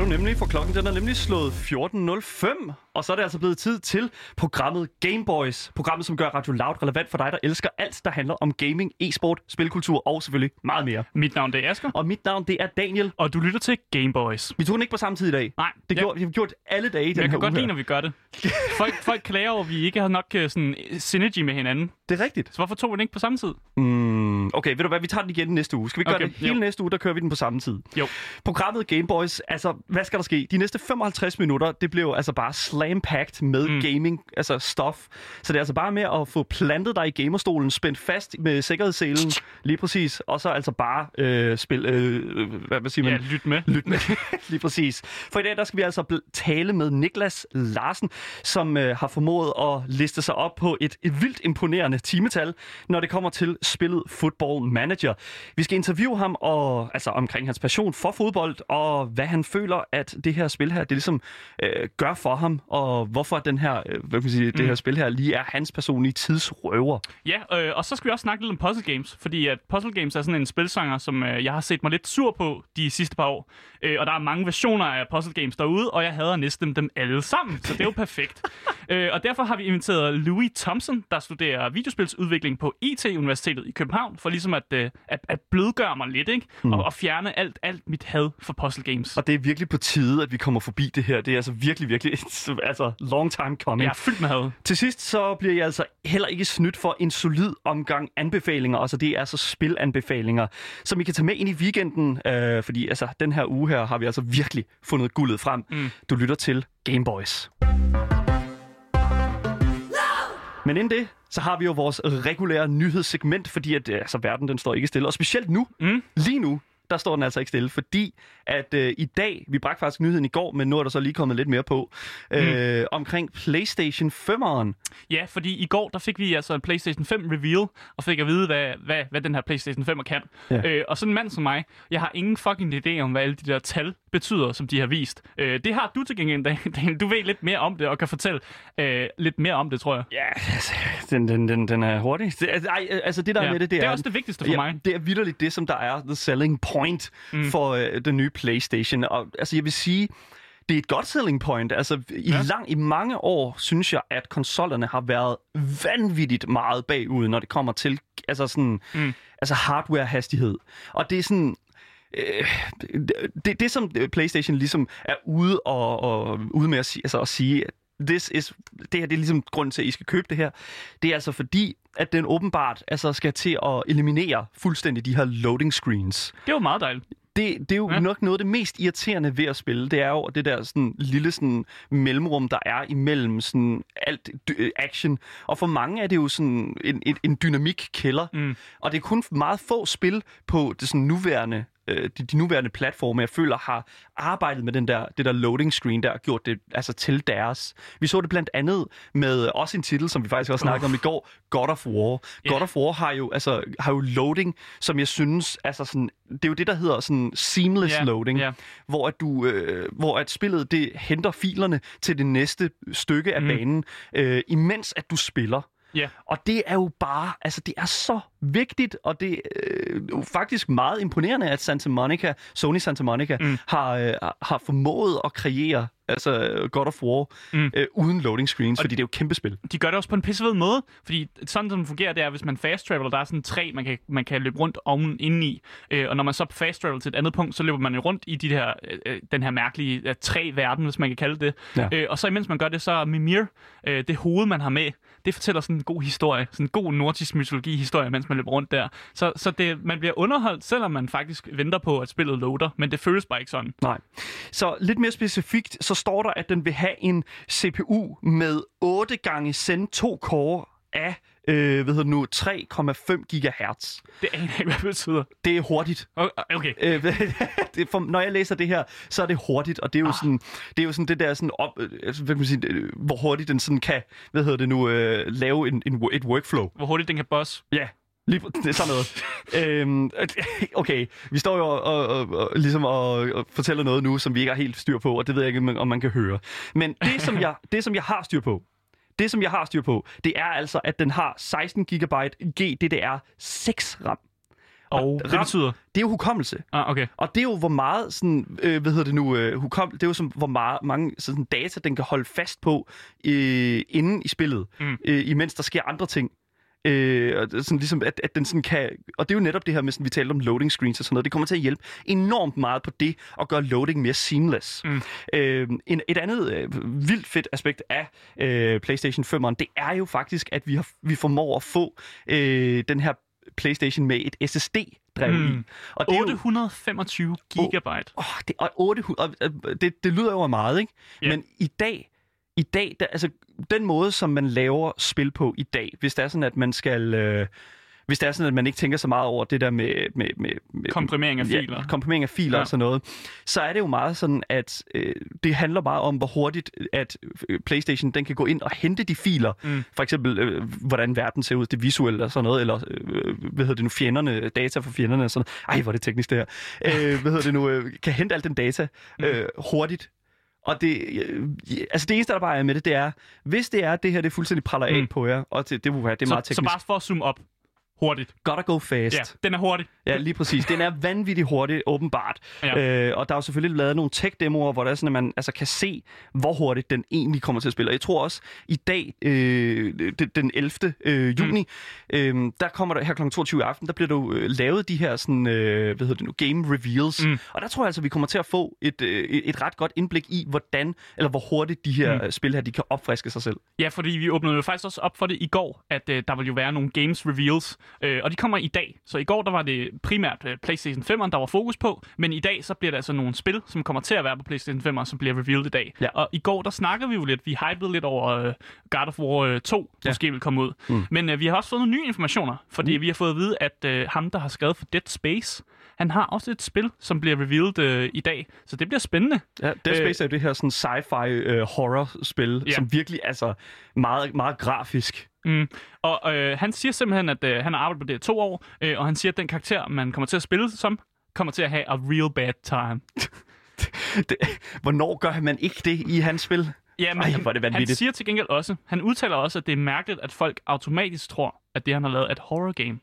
du nemlig, for klokken den er nemlig slået 14.05. Og så er det altså blevet tid til programmet Gameboys. Programmet, som gør Radio Loud relevant for dig, der elsker alt, der handler om gaming, e-sport, spilkultur og selvfølgelig meget mere. Mit navn det er Asger, Og mit navn, det er Daniel. og du lytter til Gameboys. Vi tog den ikke på samme tid i dag. Nej, Det jeg, gjorde, vi har gjort alle dage i den jeg kan godt lide, når vi gør det. Folk, folk klager over, at vi ikke har nok øh, sådan, synergy med hinanden. Det er rigtigt. Så hvorfor tog vi den ikke på samme tid? Mm, okay, ved du hvad, vi tager den igen næste uge. Skal vi gøre Okay, det hele jo. næste uge, der kører vi den på samme tid. Jo. Programmet Gameboys, altså, hvad skal der ske? De næste 55 minutter, det blev altså bare slam-packed med mm. gaming, altså stof. Så det er altså bare med at få plantet dig i gamerstolen, spændt fast med sikkerhedsselen, lige præcis, og så altså bare øh, spil, øh, hvad, hvad siger man? Ja, lyt med. Lyt med. Lige præcis. For i dag der skal vi altså tale med Niklas Larsen, som øh, har formået at liste sig op på et, et vildt imponerende timetal, når det kommer til spillet Football Manager. Vi skal interviewe ham og, altså, omkring hans passion for fodbold, og hvad han føler, at det her spil her, det ligesom øh, gør for ham, og hvorfor den her, øh, hvad kan man sige, det her spil her lige er hans personlige tidsrøver. Ja, øh, og så skal vi også snakke lidt om puzzle games, fordi at puzzle games er sådan en spilsanger, som øh, jeg har set mig lidt sur på de sidste par år. Øh, og der er mange versioner af puzzle games derude, og jeg hader næsten dem alle sammen, så det er jo perfekt. øh, og derfor har vi inviteret Louis Thompson, der studerer videospilsudvikling på IT-universitetet i København, for ligesom at, øh, at, at blødgøre mig lidt, ikke? Mm. Og, og fjerne alt, alt mit had for puzzle games. Og det er virkelig på tide, at vi kommer forbi det her. Det er altså virkelig, virkelig altså long time coming. Er fyldt med. Til sidst så bliver jeg altså heller ikke snydt for en solid omgang anbefalinger. Altså det er altså spilanbefalinger, som I kan tage med ind i weekenden. Øh, fordi altså den her uge her har vi altså virkelig fundet guldet frem. Mm. Du lytter til Gameboys. Men inden det, så har vi jo vores regulære nyhedssegment, fordi at, øh, altså, verden den står ikke stille. Og specielt nu, Mm. lige nu, der står den altså ikke stille, fordi at øh, i dag, vi bragte faktisk nyheden i går, men nu er der så lige kommet lidt mere på, øh, omkring PlayStation 5'eren. Ja, fordi i går der fik vi altså en PlayStation 5 reveal, og fik at vide, hvad, hvad, hvad den her PlayStation 5 kan. Ja. Øh, og sådan en mand som mig, jeg har ingen fucking idé om, hvad alle de der tal betyder, som de har vist. Øh, det har du til gengæld, Dan- Daniel. Du ved lidt mere om det, og kan fortælle øh, lidt mere om det, tror jeg. Ja, altså, den, den, den, den er hurtig. Det, altså, ej, altså det der Ja. med det, det, det er også det vigtigste for mig. Det er vidderligt det, som der er the selling point mm. for øh, den nye PlayStation. Og altså, jeg vil sige, det er et godt selling point. Altså, i, Ja. lang, i mange år synes jeg, at konsollerne har været vanvittigt meget bagud, når det kommer til altså sådan, Mm. altså hardware-hastighed. Og det er sådan... Øh, det, det, som PlayStation ligesom er ude og, og ude med at sige, altså at sige this is, det her det er ligesom grunden til, at I skal købe det her. Det er altså fordi, at den åbenbart altså skal til at eliminere fuldstændig de her loading screens. Det var meget dejligt. Det, det er jo ja. Nok noget af det mest irriterende ved at spille. Det er jo det der sådan, lille sådan, mellemrum, der er imellem sådan, alt dy- action. Og for mange er det jo sådan en, en, en dynamikkælder. Mm. Og det er kun meget få spil på det sådan nuværende øh, de, de nuværende platforme, jeg føler har arbejdet med den der, det der loading screen der, og gjort det altså til deres. Vi så det blandt andet med også en titel, som vi faktisk også snakkede om i går, God of War. Ja. God of War har jo, altså, har jo loading, som jeg synes, altså sådan, det er jo det, der hedder sådan seamless Ja, loading, ja. hvor at du, øh, hvor at spillet det henter filerne til det næste stykke af Mm. banen, øh, imens at du spiller. Ja. Og det er jo bare, altså det er så vigtigt, og det øh, er jo faktisk meget imponerende, at Santa Monica, Sony Santa Monica, mm. Har, øh, har formået at kreere altså God of War mm. Øh, uden loading screens, Og fordi det er jo et kæmpe spil. de gør det også på en pissefed måde, fordi sådan som det fungerer, det er, hvis man fast traveler, der er sådan træ, man kan, man kan løbe rundt oven indeni, øh, og når man så fast travel til et andet punkt, så løber man rundt i de her, øh, den her mærkelige øh, træ-verden, hvis man kan kalde det. Ja. Øh, og så imens man gør det, så er Mimir, øh, det hoved, man har med, det fortæller sådan en god historie, sådan en god nordisk mytologi-historie, mens man løber rundt der. Så, så det, man bliver underholdt, selvom man faktisk venter på, at spillet loader, men det føles bare ikke sådan. Nej. Så lidt mere specifikt, så står der, at den vil have en CPU med 8 gange Zen 2 core af øh, hvad hedder nu, 3,5 GHz. Det aner jeg ikke, hvad det betyder. Det er hurtigt. Okay. Øh, det er for, når jeg læser det her, så er det hurtigt, og det er jo, ah. sådan, det, er jo sådan det der sådan op, øh, altså, hvad kan man sige, øh, hvor hurtigt den sådan kan, hvad hedder det nu, øh, lave en, en, et workflow. Hvor hurtigt den kan boss. Ja, lige, det er sådan noget. øhm, okay, vi står jo og, og, og, og ligesom og, og fortæller noget nu, som vi ikke har helt styr på, og det ved jeg ikke, om man- kan høre. Men det, som jeg, det, som jeg har styr på, det, som jeg har styr på, det er altså, at den har 16 GB GDDR6 RAM. Og det ram- betyder... Det er jo hukommelse. Ah, okay. Og det er jo, hvor meget sådan, øh, hvad hedder det nu, øh, hukom, det er jo som, hvor meget, mange sådan, data, den kan holde fast på øh, inden i spillet, Mm. øh, imens der sker andre ting. Øh, og det sådan ligesom, at, at den sådan kan... Og det er jo netop det her med, sådan, vi talte om loading screens og sådan noget. Det kommer til at hjælpe enormt meget på det, og gøre loading mere seamless. Mm. Øh, en, et andet øh, vildt fedt aspekt af øh, PlayStation 5'eren, det er jo faktisk, at vi, har, vi formår at få øh, den her PlayStation med et SSD-drev Mm. i. Og det er jo, 825 gigabyte. Åh, det, og 800, og, øh, det, det lyder jo meget, ikke? Ja. Men i dag, i dag der, altså den måde, som man laver spil på i dag, hvis det er sådan, at man skal... Øh, hvis det er sådan, at man ikke tænker så meget over det der med... med, med, med Komprimering af filer. Ja, komprimering af filer Ja. og sådan noget. Så er det jo meget sådan, at øh, det handler bare om, hvor hurtigt, at øh, PlayStation den kan gå ind og hente de filer. Mm. For eksempel, øh, hvordan verden ser ud, det visuelle og sådan noget, eller øh, hvad hedder det nu, fjenderne, data for fjenderne og sådan noget. Ej, hvor er det teknisk det her. Øh, hvad hedder det nu, øh, kan hente al den data øh, hurtigt. Og det, øh, altså det eneste, der bare er med det, det er, hvis det er, det her det fuldstændig praller af Mm. på jer, og det, det, det er så, meget så teknisk. bare for at zoome op hurtigt. Gotta go fast. Ja, den er hurtig. Ja, lige præcis. Den er vanvittigt hurtig, åbenbart. Ja. Øh, og der er jo selvfølgelig lavet nogle tech-demoer, hvor der er sådan, at man altså, kan se, hvor hurtigt den egentlig kommer til at spille. Og jeg tror også, i dag, øh, den 11. Øh, juni, mm. øh, der kommer der her kl. 22 i aften, der bliver jo øh, lavet de her sådan, øh, hvad hedder det nu, game reveals. Mm. Mm. Og der tror jeg altså, vi kommer til at få et, øh, et et ret godt indblik i, hvordan, eller hvor hurtigt de her Mm. mm. spil her, de kan opfriske sig selv. Ja, fordi vi åbnede jo faktisk også op for det i går, at øh, der vil jo være nogle games reveals, øh, og de kommer i dag. Så i går der var det primært øh, PlayStation 5'eren, der var fokus på, men i dag så bliver det altså nogle spil, som kommer til at være på PlayStation 5'eren, som bliver revealed i dag. Ja. Og i går der snakkede vi jo lidt, vi hypede lidt over øh, God of War øh, 2, Ja. måske vil komme ud. Mm. Men øh, vi har også fået nogle nye informationer, fordi vi har fået at vide, at øh, ham, der har skrevet for Dead Space, han har også et spil, som bliver revealed øh, i dag. Så det bliver spændende. Ja, Dead Øh, Space er jo det her sådan sci-fi øh, horror-spil, Ja. som virkelig altså meget, meget grafisk. Mm. Og øh, han siger simpelthen, at øh, han har arbejdet på det i to år, øh, og han siger, at den karakter, man kommer til at spille som, kommer til at have a real bad time. Det, hvornår gør man ikke det i hans spil? Ja, men Ej, han, det han vanvittigt. siger til gengæld også, han udtaler også, at det er mærkeligt, at folk automatisk tror, at det, han har lavet, er et horror game.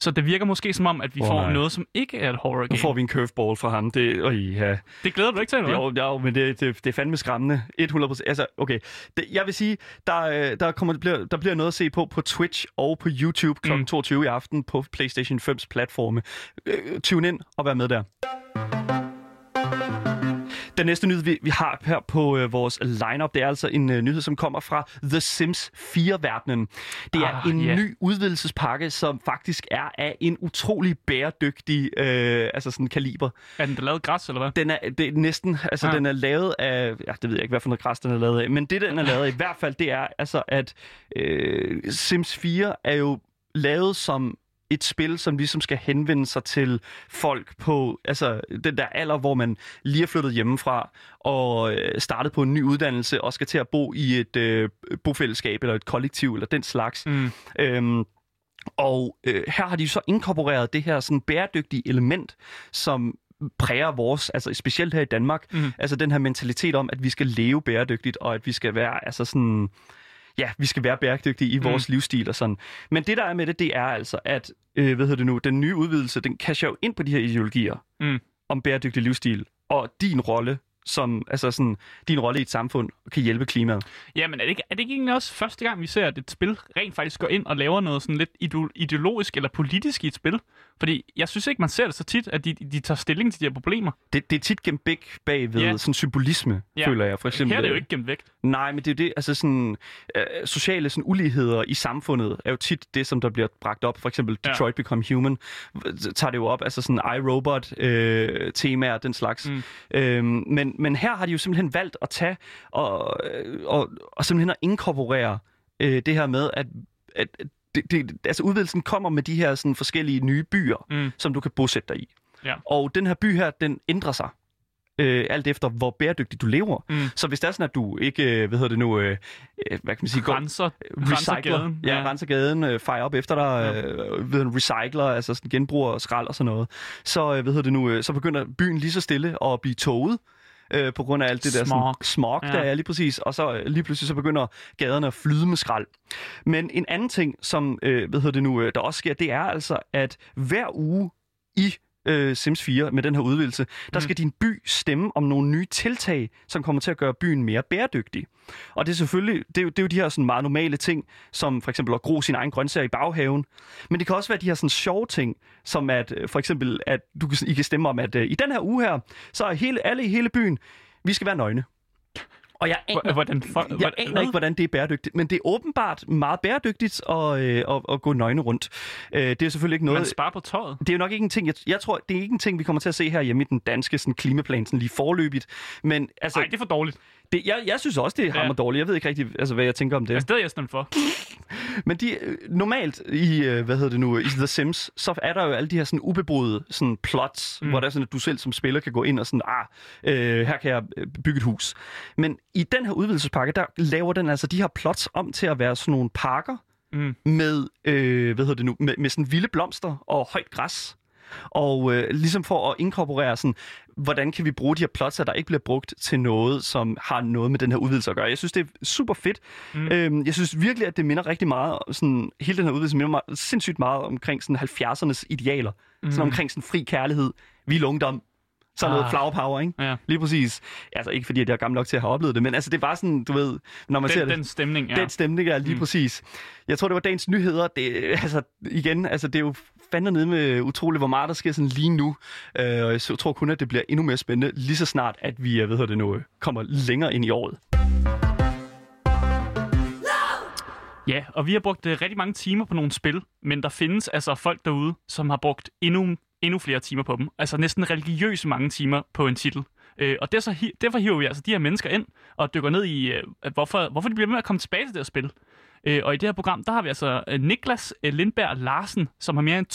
Så det virker måske som om, at vi Åh, får nej. noget, som ikke er et horror Nu game. får vi en curveball fra ham. Det, øj, ja. Det glæder du ikke til, eller? Jo, jo, men det, det, det er fandme skræmmende. 100%. Altså, okay. Det, jeg vil sige, der, øh, der, kommer, der, bliver, der bliver noget at se på på Twitch og på YouTube kl. Mm. Mm. 22 i aften på PlayStation 5's platforme. Øh, tune ind og vær med der. Den næste nyhed, vi, vi har her på øh, vores lineup, det er altså en øh, nyhed, som kommer fra The Sims 4-verdenen. Det er Ah, en ja. ny udvidelsespakke, som faktisk er af en utrolig bæredygtig øh, altså sådan kaliber. Er den lavet græs, eller hvad? Den er, det er næsten, altså Ja. ja. den er lavet af, ja, det ved jeg ikke, hvad for noget græs den er lavet af, men det, den er lavet af i hvert fald, det er altså, at øh, Sims 4 er jo lavet som et spil, som ligesom skal henvende sig til folk på altså den der alder, hvor man lige er flyttet hjemmefra og øh, startet på en ny uddannelse og skal til at bo i et øh, bofællesskab eller et kollektiv eller den slags. Mm. Øhm, og øh, her har de så inkorporeret det her sådan bæredygtige element, som præger vores, altså specielt her i Danmark, Mhm. altså den her mentalitet om, at vi skal leve bæredygtigt, og at vi skal være, altså sådan, ja, vi skal være bæredygtige i vores livsstil og sådan. Men det, der er med det, det er altså, at, øh, hvad hedder det nu, den nye udvidelse, den casher jo ind på de her ideologier Mm. om bæredygtig livsstil, og din rolle som, altså sådan, din rolle i et samfund kan hjælpe klimaet. Ja, men er det, ikke, er det ikke egentlig også første gang, vi ser, at et spil rent faktisk går ind og laver noget sådan lidt ideo- ideologisk eller politisk i et spil? Fordi jeg synes ikke, man ser det så tit, at de, de tager stilling til de her problemer. Det, det er tit gemt væk bagved Ja. sådan symbolisme, Ja. føler jeg. For eksempel, Her er det jo ikke gemt væk. Nej, men det er jo det, altså sådan, øh, sociale sådan, uligheder i samfundet er jo tit det, som der bliver bragt op. For eksempel Ja. Detroit Become Human tager det jo op, altså sådan iRobot øh, temaer, den slags. Mm. Øhm, men, men her har de jo simpelthen valgt at tage og, øh, og, og simpelthen at inkorporere øh, det her med, at, at det, det, altså udvidelsen kommer med de her sådan, forskellige nye byer, Mm. som du kan bosætte dig i. Ja. Og den her by her, den ændrer sig. Øh, alt efter, hvor bæredygtigt du lever. Mm. Så hvis det er sådan, at du ikke, øh, hvad hedder det nu, øh, øh, hvad kan man sige, går, Renser, renser recycler, gaden. ja, ja. renser gaden, øh, fejrer op efter dig, Ja. øh, ved en recycler, altså sådan genbruger og skrald og sådan noget, så, øh, hvad hedder det nu, øh, så begynder byen lige så stille at blive toget, øh, på grund af alt det der Smog. sådan, smog, der Ja. er lige præcis, og så øh, lige pludselig så begynder gaderne at flyde med skrald. Men en anden ting, som øh, hvad hedder det nu, øh, der også sker, det er altså, at hver uge i øh, Sims 4 med den her udvidelse, der skal din by stemme om nogle nye tiltag, som kommer til at gøre byen mere bæredygtig. Og det er selvfølgelig, det er jo, det er jo de her sådan meget normale ting, som for eksempel at gro sin egen grøntsager i baghaven. Men det kan også være de her sådan sjove ting, som at øh, for eksempel, at du, kan- I kan stemme om, at øh, i den her uge her, så er hele, alle i hele byen, vi skal være nøgne. Og jeg aner, Hvordan, for, jeg aner ikke, hvordan det er bæredygtigt, men det er åbenbart meget bæredygtigt at, øh, at, at gå nøgne rundt. Øh, det er selvfølgelig ikke noget... Man sparer på tøjet. Det er jo nok ikke en ting, jeg, jeg tror, det er ikke en ting, vi kommer til at se her hjemme i den danske sådan, klimaplan, sådan lige forløbigt. Men altså, Nej, det er for dårligt. Det, jeg, jeg synes også, det er hammer dårligt. Jeg ved ikke rigtig, altså, hvad jeg tænker om det. Altså, det er jeg stemt for. Men de, øh, normalt i, øh, hvad hedder det nu, i The Sims, så er der jo alle de her sådan ubeboede sådan plots, mm. hvor der er sådan, at du selv som spiller kan gå ind og sådan, ah, øh, her kan jeg øh, bygge et hus. Men i den her udvidelsespakke, der laver den altså de her plots om til at være sådan nogle parker Mm. med, øh, hvad hedder det nu, med, med sådan vilde blomster og højt græs. Og øh, ligesom for at inkorporere sådan, hvordan kan vi bruge de her plots, der ikke bliver brugt til noget, som har noget med den her udvidelse at gøre. Jeg synes, det er super fedt. Mm. Øhm, jeg synes virkelig, at det minder rigtig meget, sådan, hele den her udvidelse minder mig sindssygt meget omkring sådan 70'ernes idealer. Mm. Sådan omkring sådan fri kærlighed, vild ungdom, sådan noget Ah. flower power, ikke? Ja. Lige præcis. Altså ikke fordi, at jeg er gammel nok til at have oplevet det, men altså det var sådan, du ved, når man ser Den, det. den stemning, ja. Den stemning er lige mm. præcis. Jeg tror, det var dagens nyheder. Det, altså, igen, altså, det er jo fandme nede med utroligt, hvor meget der sker sådan lige nu. Øh, og jeg tror kun, at det bliver endnu mere spændende, lige så snart, at vi jeg hvad hedder det nu, øh, kommer længere ind i året. Ja, og vi har brugt uh, rigtig mange timer på nogle spil, men der findes altså folk derude, som har brugt endnu, endnu flere timer på dem. Altså næsten religiøse mange timer på en titel. Øh, og derfor, derfor hiver vi altså de her mennesker ind og dykker ned i, øh, at hvorfor, hvorfor de bliver ved med at komme tilbage til det her spil. Øh, og i det her program, der har vi altså øh, Niklas øh, Lindberg Larsen, som har mere end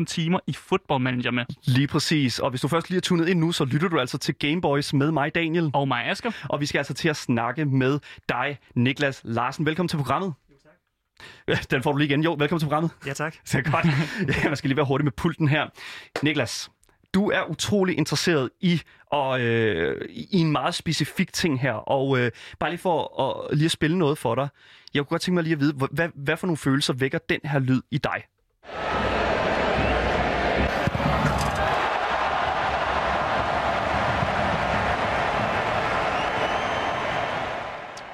2.000 timer i Football Manager med. Lige præcis. Og hvis du først lige er tunet ind nu, så lytter du altså til Gameboys med mig, Daniel. Og mig, Asger. Og vi skal altså til at snakke med dig, Niklas Larsen. Velkommen til programmet. Ja, Den får du lige igen. Jo, velkommen til programmet. Ja, tak. Så godt. Ja, man skal lige være hurtig med pulten her. Niklas, du er utrolig interesseret i, og, øh, i en meget specifik ting her, og øh, bare lige for at, lige at spille noget for dig. Jeg kunne godt tænke mig lige at vide, hvad, hvad for nogle følelser vækker den her lyd i dig?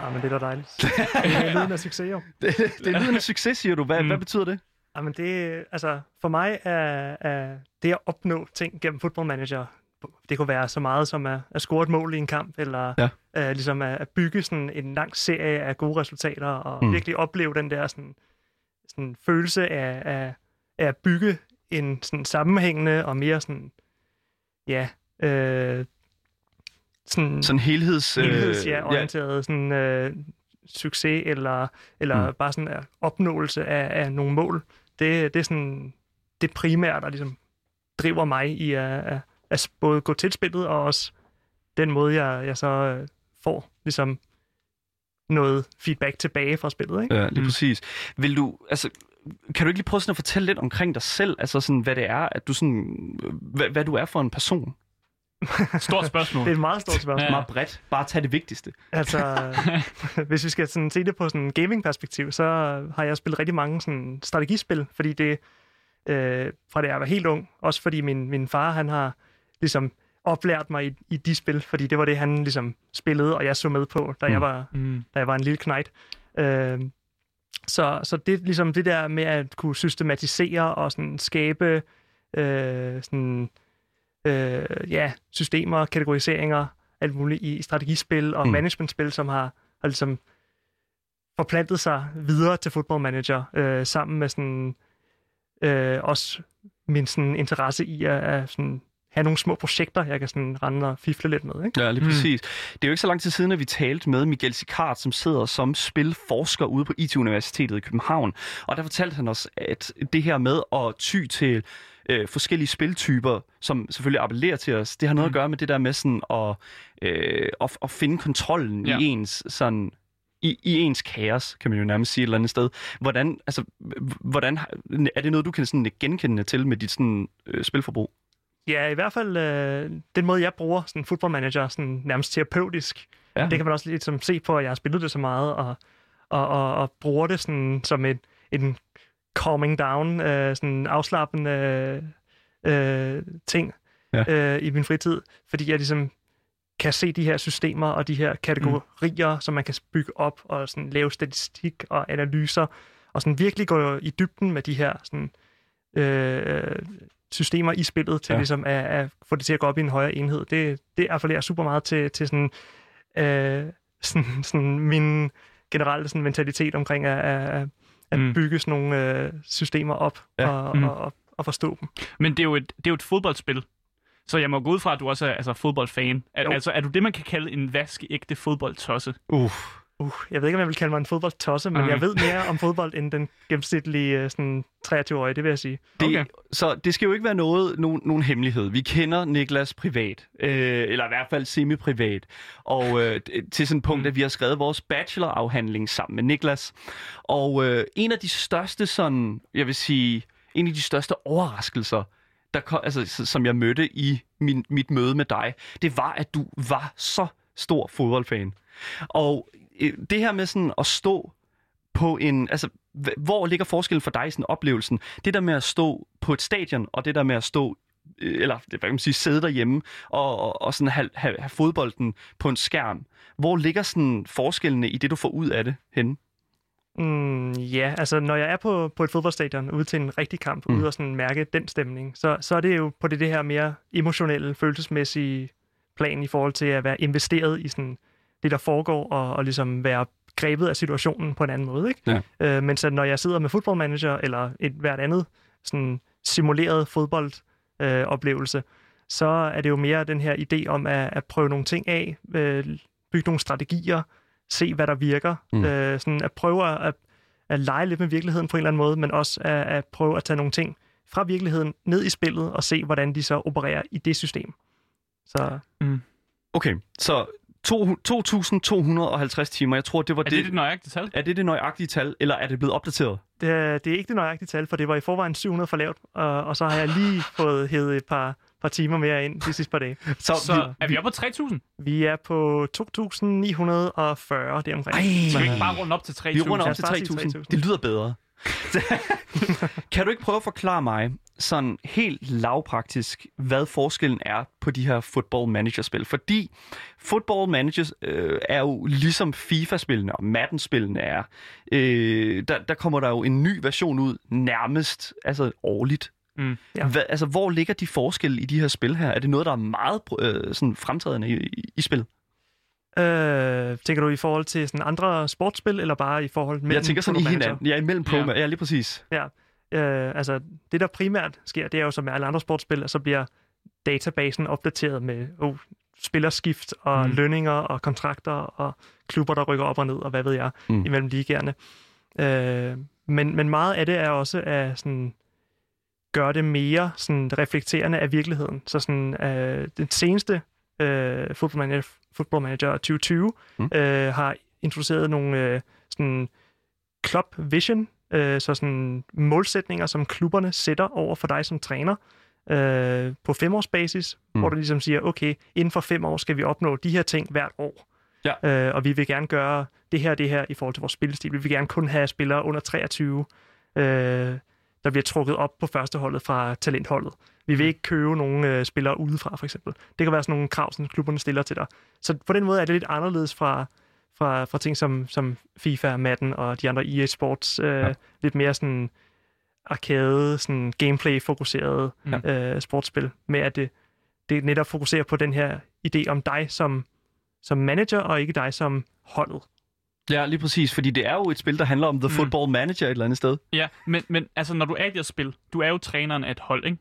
Ah, men det er da dejligt. Det er lyden af succes, jo. Det, det er lyden af succes, siger du. Hvad, Mm. hvad betyder det? Ah, men det, altså, for mig er, er det at opnå ting gennem Football Manager, det kunne være så meget som at, at score et mål i en kamp, eller Ja. uh, ligesom at, at bygge sådan en lang serie af gode resultater, og Mm. virkelig opleve den der sådan, sådan følelse af, af, af at bygge en sådan sammenhængende og mere sådan, ja, øh, sådan, Sådan helheds... øh, helheds, ja, orienteret sådan, øh, succes eller, eller mm. bare sådan uh, opnåelse af, af nogle mål. Det, det er sådan det primære, der ligesom driver mig i at, at, at både gå til spillet og også den måde, jeg, jeg så øh, får ligesom noget feedback tilbage fra spillet. Ikke? Ja, lige Mm. præcis. Vil du, altså, kan du ikke lige prøve sådan at fortælle lidt omkring dig selv? Altså sådan, hvad det er, at du sådan, hvad, hvad du er for en person? Stort spørgsmål. Det er et meget stort spørgsmål. Ja. Meget bredt. Bare tag det vigtigste. Altså, hvis vi skal sådan se det på sådan en gaming-perspektiv, så har jeg spillet rigtig mange sådan strategispil, fordi det, øh, fra da jeg var helt ung, også fordi min, min far, han har ligesom oplært mig i, i de spil, fordi det var det, han ligesom spillede, og jeg så med på, da, Mm. jeg, var, Mm. da jeg var en lille knægt. Øh, så, så det ligesom det der med at kunne systematisere og sådan skabe øh, sådan, øh, ja, systemer, kategoriseringer, alt muligt i strategispil og mm. managementspil, som har, har ligesom forplantet sig videre til Football Manager, øh, sammen med sådan, øh, også min sådan, interesse i at, at sådan, have nogle små projekter, jeg kan sådan rende og fifle lidt med. Ikke? Ja, lige Mm. præcis. Det er jo ikke så lang tid siden, at vi talte med Miguel Sicard, som sidder som spilforsker ude på IT-universitetet i København. Og der fortalte han os, at det her med at ty til øh, forskellige spiltyper, som selvfølgelig appellerer til os, det har noget Mm. at gøre med det der med sådan at, øh, at, at finde kontrollen Ja. i ens sådan i, i ens kaos, kan man jo nærmest sige et eller andet sted. Hvordan, altså, hvordan, er det noget, du kan sådan genkende til med dit sådan, øh, spilforbrug? Ja, i hvert fald øh, den måde, jeg bruger sådan football manager sådan nærmest terapeutisk. Ja. Det kan man også lidt som se på, at jeg har spillet det så meget, og, og, og, og bruger det sådan som en, en calming down, øh, sådan afslappende øh, ting Ja. ja. øh, i min fritid. Fordi jeg ligesom kan se de her systemer og de her kategorier, mm. som man kan bygge op og sådan lave statistik og analyser, og sådan virkelig gå i dybden med de her sådan, øh, systemer i spillet til Ja. ligesom at, at få det til at gå op i en højere enhed. Det, det appellerer super meget til, til sådan, øh, sådan, sådan min generelle sådan mentalitet omkring at, at, at Mm. bygge sådan nogle øh, systemer op Ja. og, Mm. og, og, og forstå dem. Men det er, jo et, det er jo et fodboldspil. Så jeg må gå ud fra, at du også er altså, fodboldfan. Er, Jo. altså, er du det, man kan kalde en vaskeægte fodboldtosse? Uh. Uh, jeg ved ikke, om jeg vil kalde mig en fodboldtosse, men Okay. jeg ved mere om fodbold end den gennemsnitlige øh, sådan 23-årige, det vil jeg sige. Det, Okay. Så det skal jo ikke være noget, nogen, nogen hemmelighed. Vi kender Niklas privat, øh, eller i hvert fald semi-privat. Og øh, til sådan et punkt, Mm. at vi har skrevet vores bachelorafhandling sammen med Niklas. Og øh, en af de største sådan, jeg vil sige, en af de største overraskelser, der kom, altså, som jeg mødte i min, mit møde med dig, det var, at du var så stor fodboldfan. Og det her med sådan at stå på en... Altså, hv- hvor ligger forskellen for dig i sådan oplevelsen? Det der med at stå på et stadion, og det der med at stå øh, eller hvad kan man sige, sidde derhjemme og, og, og sådan have, have, have fodbolden på en skærm. Hvor ligger sådan forskellene i det, du får ud af det henne? Mm, ja, altså når jeg er på, på et fodboldstadion ude til en rigtig kamp, mm. ude og sådan mærke den stemning, så, så er det jo på det, det her mere emotionelle, følelsesmæssige plan i forhold til at være investeret i sådan det, der foregår, og, og ligesom være grebet af situationen på en anden måde. Ikke? Ja. Øh, men så når jeg sidder med Football Manager eller et hvert andet sådan simuleret fodboldoplevelse, øh, oplevelse, så er det jo mere den her idé om at, at prøve nogle ting af, øh, bygge nogle strategier, se hvad der virker, Mm. mm. øh, sådan at prøve at, at lege lidt med virkeligheden på en eller anden måde, men også at, at prøve at tage nogle ting fra virkeligheden ned i spillet og se, hvordan de så opererer i det system. Så Okay, så 2.250 timer, jeg tror, det var Er det det nøjagtige tal? Er det det nøjagtige tal, eller er det blevet opdateret? det, er- det er ikke det nøjagtige tal, for det var i forvejen 700 for lavt, og, og så har jeg lige fået hævet et par, par timer mere ind de sidste par dage. Så, Så er vi oppe på 3.000? Vi er på 2.940 deromkring. Ej, Skal vi ikke bare runde op til 3.000? Vi runder op til os bare sige 3.000. 3.000. Det lyder bedre. kan du ikke prøve at forklare mig, sådan helt lavpraktisk, hvad forskellen er på de her football manager-spil? Fordi football managers øh, er jo ligesom FIFA-spillene og Madden-spillene er. Øh, der, der kommer der jo en ny version ud nærmest altså årligt. Mm. Ja. Hvad, altså, hvor ligger de forskelle i de her spil her? Er det noget, der er meget øh, sådan fremtrædende i, i, i spil? Øh, tænker du i forhold til sådan andre sportsspil, eller bare i forhold mellem Jeg tænker sådan i Manager? hinanden. Ja, imellem på. Ja. Ja. ja, lige præcis. Øh, altså, det der primært sker, det er jo som med alle andre sportsspil, at så bliver databasen opdateret med oh, spillerskift og Mm. lønninger og kontrakter og klubber, der rykker op og ned, og hvad ved jeg, Mm. imellem ligaerne. Øh, men, men meget af det er også at sådan, gøre det mere sådan, reflekterende af virkeligheden. Så sådan, øh, den seneste øh, Football, Manager, Football Manager 2020 Mm. mm. øh, har introduceret nogle øh, sådan, club vision, øh, så sådan målsætninger, som klubberne sætter over for dig som træner øh, på femårsbasis, Mm. hvor du ligesom siger, okay, inden for fem år skal vi opnå de her ting hvert år. Ja. Øh, og vi vil gerne gøre det her og det her i forhold til vores spillestil. Vi vil gerne kun have spillere under 23, øh, der bliver trukket op på førsteholdet fra talentholdet. Vi vil ikke købe nogle øh, spillere udefra, for eksempel. Det kan være sådan nogle krav, som klubberne stiller til dig. Så på den måde er det lidt anderledes fra, fra, fra ting som, som FIFA, Madden og de andre EA Sports. Øh, Ja. ja. Lidt mere sådan arcade, sådan gameplay-fokuseret Mm. øh, sportsspil, med at det, det netop fokuserer på den her idé om dig som, som manager, og ikke dig som holdet. Ja, lige præcis, fordi det er jo et spil, der handler om The Mm. Football Manager et eller andet sted. Ja, men, men altså, når du er i det her spil, du er jo træneren af et hold, ikke?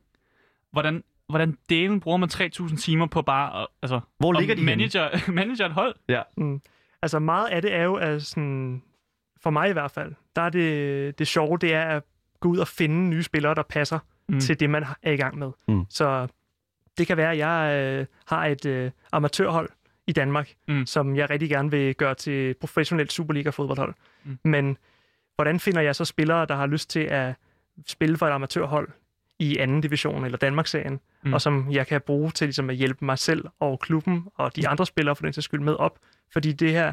Hvordan, hvordan delen bruger man 3.000 timer på bare at, altså, Hvor at ligger de manager, manager et hold? Mm. Altså meget af det er jo, at sådan, for mig i hvert fald, der er det, det sjove, det er at gå ud og finde nye spillere, der passer Mm. til det, man er i gang med. Mm. Så det kan være, at jeg øh, har et øh, amatørhold i Danmark, mm. som jeg rigtig gerne vil gøre til professionelt Superliga-fodboldhold. Mm. Men hvordan finder jeg så spillere, der har lyst til at spille for et amatørhold i anden division eller Danmarksserien, Mm. mm. og som jeg kan bruge til ligesom, at hjælpe mig selv og klubben og de andre spillere for den sags skyld med op. Fordi det her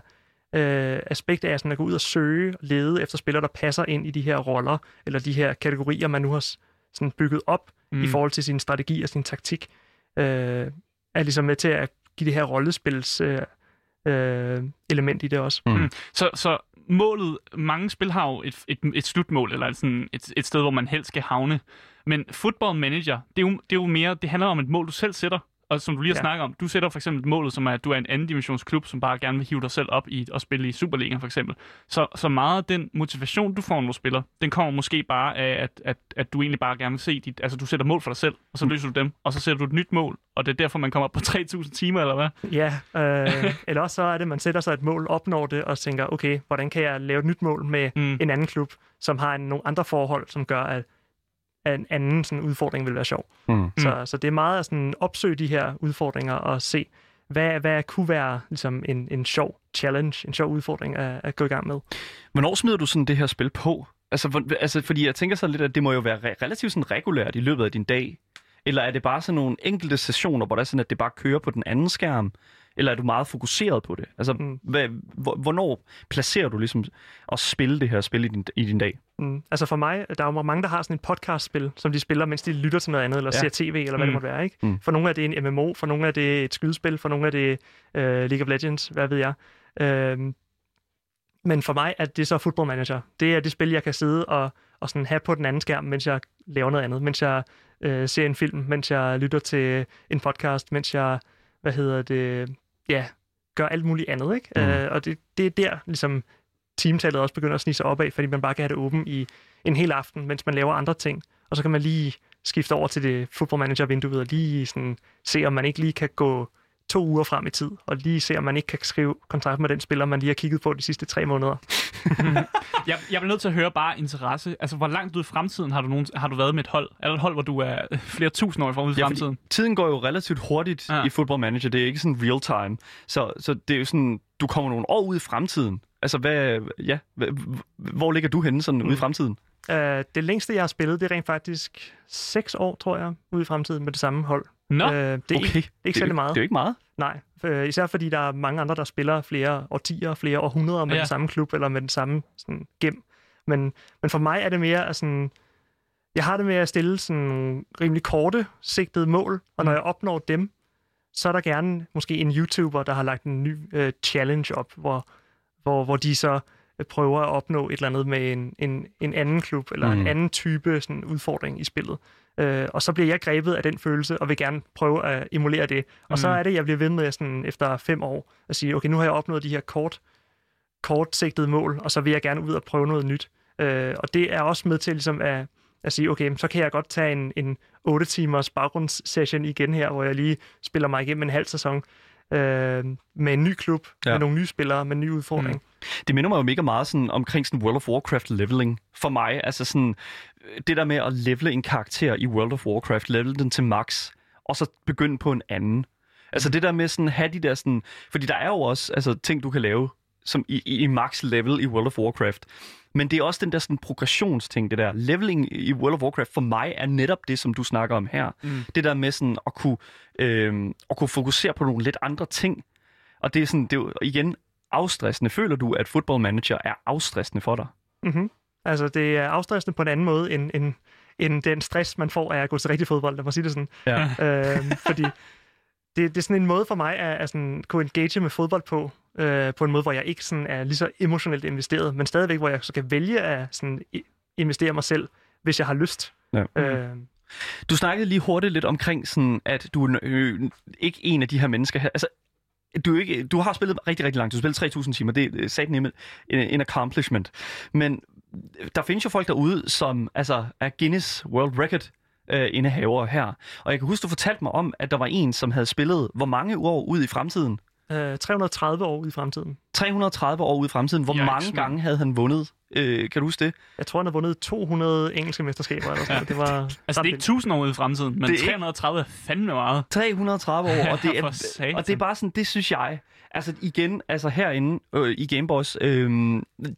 øh, aspekt er sådan at gå ud og søge og lede efter spillere, der passer ind i de her roller, eller de her kategorier, man nu har sådan bygget op mm. i forhold til sin strategi og sin taktik, øh, er ligesom med til at give det her rollespils øh, øh, element i det også. Mm. Så, så målet, mange spil har jo et, et, et slutmål, eller sådan et, et sted, hvor man helst skal havne. Men Football Manager, det er, jo, det er jo mere, det handler om et mål, du selv sætter. Og som du lige har ja. Snakket om, du sætter for eksempel målet, som er, at du er en anden dimensionsklub, som bare gerne vil hive dig selv op i at spille i Superligaen for eksempel. Så, så meget af den motivation, du får, når du spiller, den kommer måske bare af, at, at, at du egentlig bare gerne vil se dit... Altså, du sætter mål for dig selv, og så løser du dem, og så sætter du et nyt mål, og det er derfor, man kommer op på 3.000 timer, eller hvad? Ja, øh, eller også så er det, at man sætter sig et mål, opnår det, og tænker, okay, hvordan kan jeg lave et nyt mål med Mm. mm. en anden klub, som har en, nogle andre forhold, som gør, at en anden sådan, udfordring vil være sjov. Mm. Mm. Så, så det er meget at sådan, opsøge de her udfordringer og se, hvad, hvad kunne være ligesom, en, en sjov challenge, en sjov udfordring at, at gå i gang med. Hvornår smider du sådan det her spil på? Altså, hvor, altså, fordi jeg tænker så lidt, at det må jo være re- relativt sådan regulært i løbet af din dag. Eller er det bare sådan nogle enkelte sessioner, hvor det er sådan, at det bare kører på den anden skærm? Eller er du meget fokuseret på det? Altså, mm. Hvad, hvor, hvornår placerer du ligesom at spille det her spil i din, i din dag? Mm. Altså for mig, der er jo mange, der har sådan et podcastspil, som de spiller, mens de lytter til noget andet, eller Ja. ser tv, eller hvad Mm. det måtte være. Ikke? Mm. For nogle er det en MMO, for nogle er det et skydespil, for nogle er det uh, League of Legends, hvad ved jeg. Uh, men for mig er det så Football Manager. Det er det spil, jeg kan sidde og, og sådan have på den anden skærm, mens jeg laver noget andet. Mens jeg uh, ser en film, mens jeg lytter til en podcast, mens jeg, hvad hedder det, ja, gør alt muligt andet. Ikke? Mm. Uh, og det, det er der, ligesom, timetallet også begynder at snige sig opad, fordi man bare kan have det åben i en hel aften, mens man laver andre ting. Og så kan man lige skifte over til det football manager-vinduet og lige sådan, se, om man ikke lige kan gå to uger frem i tid, og lige se, om man ikke kan skrive kontrakt med den spiller, man lige har kigget på de sidste tre måneder. Jeg, jeg bliver nødt til at høre bare interesse. Altså, hvor langt ud i fremtiden har du, nogen, har du været med et hold? Er der et hold, hvor du er flere tusind år ude i Ja, fremtiden? Tiden går jo relativt hurtigt Ja. ja. i Football Manager. Det er ikke sådan real time. Så, så det er jo sådan, du kommer nogle år ud i fremtiden. Altså, hvad, ja, hvad, hvor ligger du henne sådan mm. ude i fremtiden? Uh, det længste, jeg har spillet, det er rent faktisk seks år, tror jeg, ude i fremtiden med det samme hold. Nå, Uh, det er Okay, ikke, ikke særlig meget. Det er jo ikke meget. Nej, for, især fordi der er mange andre, der spiller flere årtier, flere århundreder med Ja. den samme klub, eller med den samme sådan, gem. Men, men for mig er det mere at sådan... Jeg har det med at stille sådan rimelig korte, sigtede mål, og når Mm. jeg opnår dem, så er der gerne måske en YouTuber, der har lagt en ny øh, challenge op, hvor, hvor, hvor de så prøver at opnå et eller andet med en, en, en anden klub, eller mm. En anden type sådan, udfordring i spillet. Øh, og så bliver jeg grebet af den følelse, og vil gerne prøve at emulere det. Og mm. så er det, jeg bliver ved med sådan, efter fem år at sige, okay, nu har jeg opnået de her kort, kortsigtede mål, og så vil jeg gerne ud og prøve noget nyt. Øh, og det er også med til ligesom at, at sige, okay, så kan jeg godt tage en, en 8 timers baggrundssession igen her, hvor jeg lige spiller mig igennem en halv sæson øh, med en ny klub, Ja. med nogle nye spillere, med en ny udfordring. Mm. Det minder mig jo mega meget sådan, omkring sådan World of Warcraft leveling for mig. Altså sådan, øh, det der med at levele en karakter i World of Warcraft, levele den til max, og så begynde på en anden. Altså det der med sådan have de der sådan, fordi der er jo også altså, ting, du kan lave som i, i, i max level i World of Warcraft. Men det er også den der sådan progressionsting, det der. Leveling i World of Warcraft for mig er netop det, som du snakker om her. Mm. Det der med sådan at kunne, øh, at kunne fokusere på nogle lidt andre ting. Og det er sådan, det er jo igen afstressende. Føler du, at Football Manager er afstressende for dig? Mm-hmm. Altså, det er afstressende på en anden måde, end, end, end den stress, man får af at gå til rigtig fodbold, lad mig sige det sådan. Ja. Øh, fordi det, det er sådan en måde for mig at, at sådan, kunne engage med fodbold på, øh, på en måde, hvor jeg ikke sådan er lige så emotionelt investeret, men stadigvæk, hvor jeg så kan vælge at sådan, investere mig selv, hvis jeg har lyst. Ja. Øh, Du snakkede lige hurtigt lidt omkring, sådan, at du er øh, ikke en af de her mennesker her. Altså, du, ikke, du har spillet rigtig, rigtig langt. Du har spillet 3.000 timer. Det er sat en, en accomplishment. Men der findes jo folk derude, som altså, er Guinness World Record øh, indehaver her. Og jeg kan huske, du fortalte mig om, at der var en, som havde spillet hvor mange år ud i fremtiden? øh, 330 år ud i fremtiden. 330 år ud i fremtiden. Hvor Yikes, mange gange havde han vundet Øh, kan du huske det? Jeg tror, han har vundet 200 engelske mesterskaber. Eller sådan. noget. Det var Altså, det er ikke vildt. 1000 år ude i fremtiden, men Det er ikke- 330 er fandme meget. 330 år, og det, er, og det er bare sådan, det synes jeg, altså igen, altså herinde øh, i Gameboys, øh,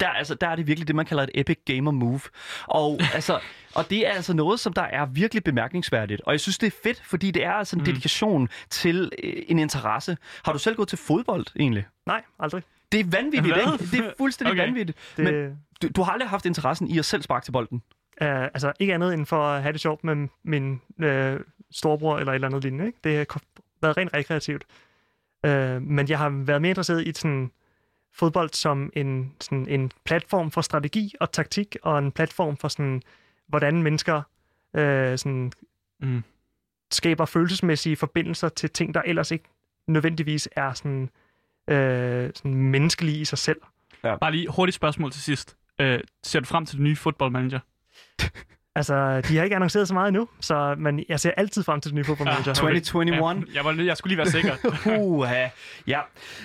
der, altså, der er det virkelig det, man kalder et epic gamer move. Og, altså, og det er altså noget, som der er virkelig bemærkningsværdigt. Og jeg synes, det er fedt, fordi det er altså en dedikation til øh, en interesse. Har du selv gået til fodbold, egentlig? Nej, aldrig. Det er vanvittigt, Hvad? ikke? Det er fuldstændig Okay. vanvittigt. Det, Men du, du har aldrig haft interessen i at selv sparke til bolden? Uh, altså ikke andet end for at have det sjovt med min uh, storebror eller et eller andet lignende. Ikke? Det har været rent rekreativt. Uh, men jeg har været mere interesseret i sådan, fodbold som en, sådan, en platform for strategi og taktik, og en platform for sådan, hvordan mennesker uh, sådan, Mm. skaber følelsesmæssige forbindelser til ting, der ellers ikke nødvendigvis er sådan, uh, sådan menneskelige i sig selv. Bare lige hurtigt spørgsmål til sidst. Øh, ser du frem til den nye Football Manager? Altså, de har ikke annonceret så meget endnu, så, men jeg ser altid frem til den nye fodboldmanager. Ah, 2021. Ja, jeg, var, jeg skulle lige være sikker. Uha. Ja.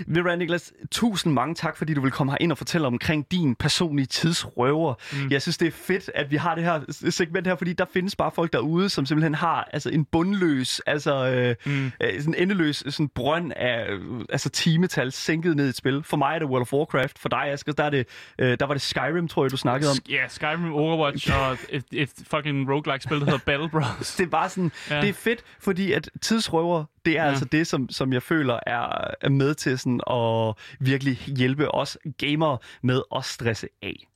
Hvad, Niklas, tusind mange tak, fordi du vil komme her ind og fortælle omkring din personlige tidsrøver. Mm. Jeg synes, det er fedt, at vi har det her segment her, fordi der findes bare folk derude, som simpelthen har altså, en bundløs, altså øh, mm. øh, sådan endeløs sådan brønd af øh, altså, timetal sænket ned i et spil. For mig er det World of Warcraft. For dig, Asger, der, er det, øh, der var det Skyrim, tror jeg, du snakkede om. Ja, Skyrim, Overwatch og et, et fucking roguelike-spil, der hedder Battle Bros. det er bare sådan, Ja. det er fedt, fordi at tidsrøver, det er ja. altså det, som, som jeg føler er, er med til sådan at virkelig hjælpe os gamere med at stresse af.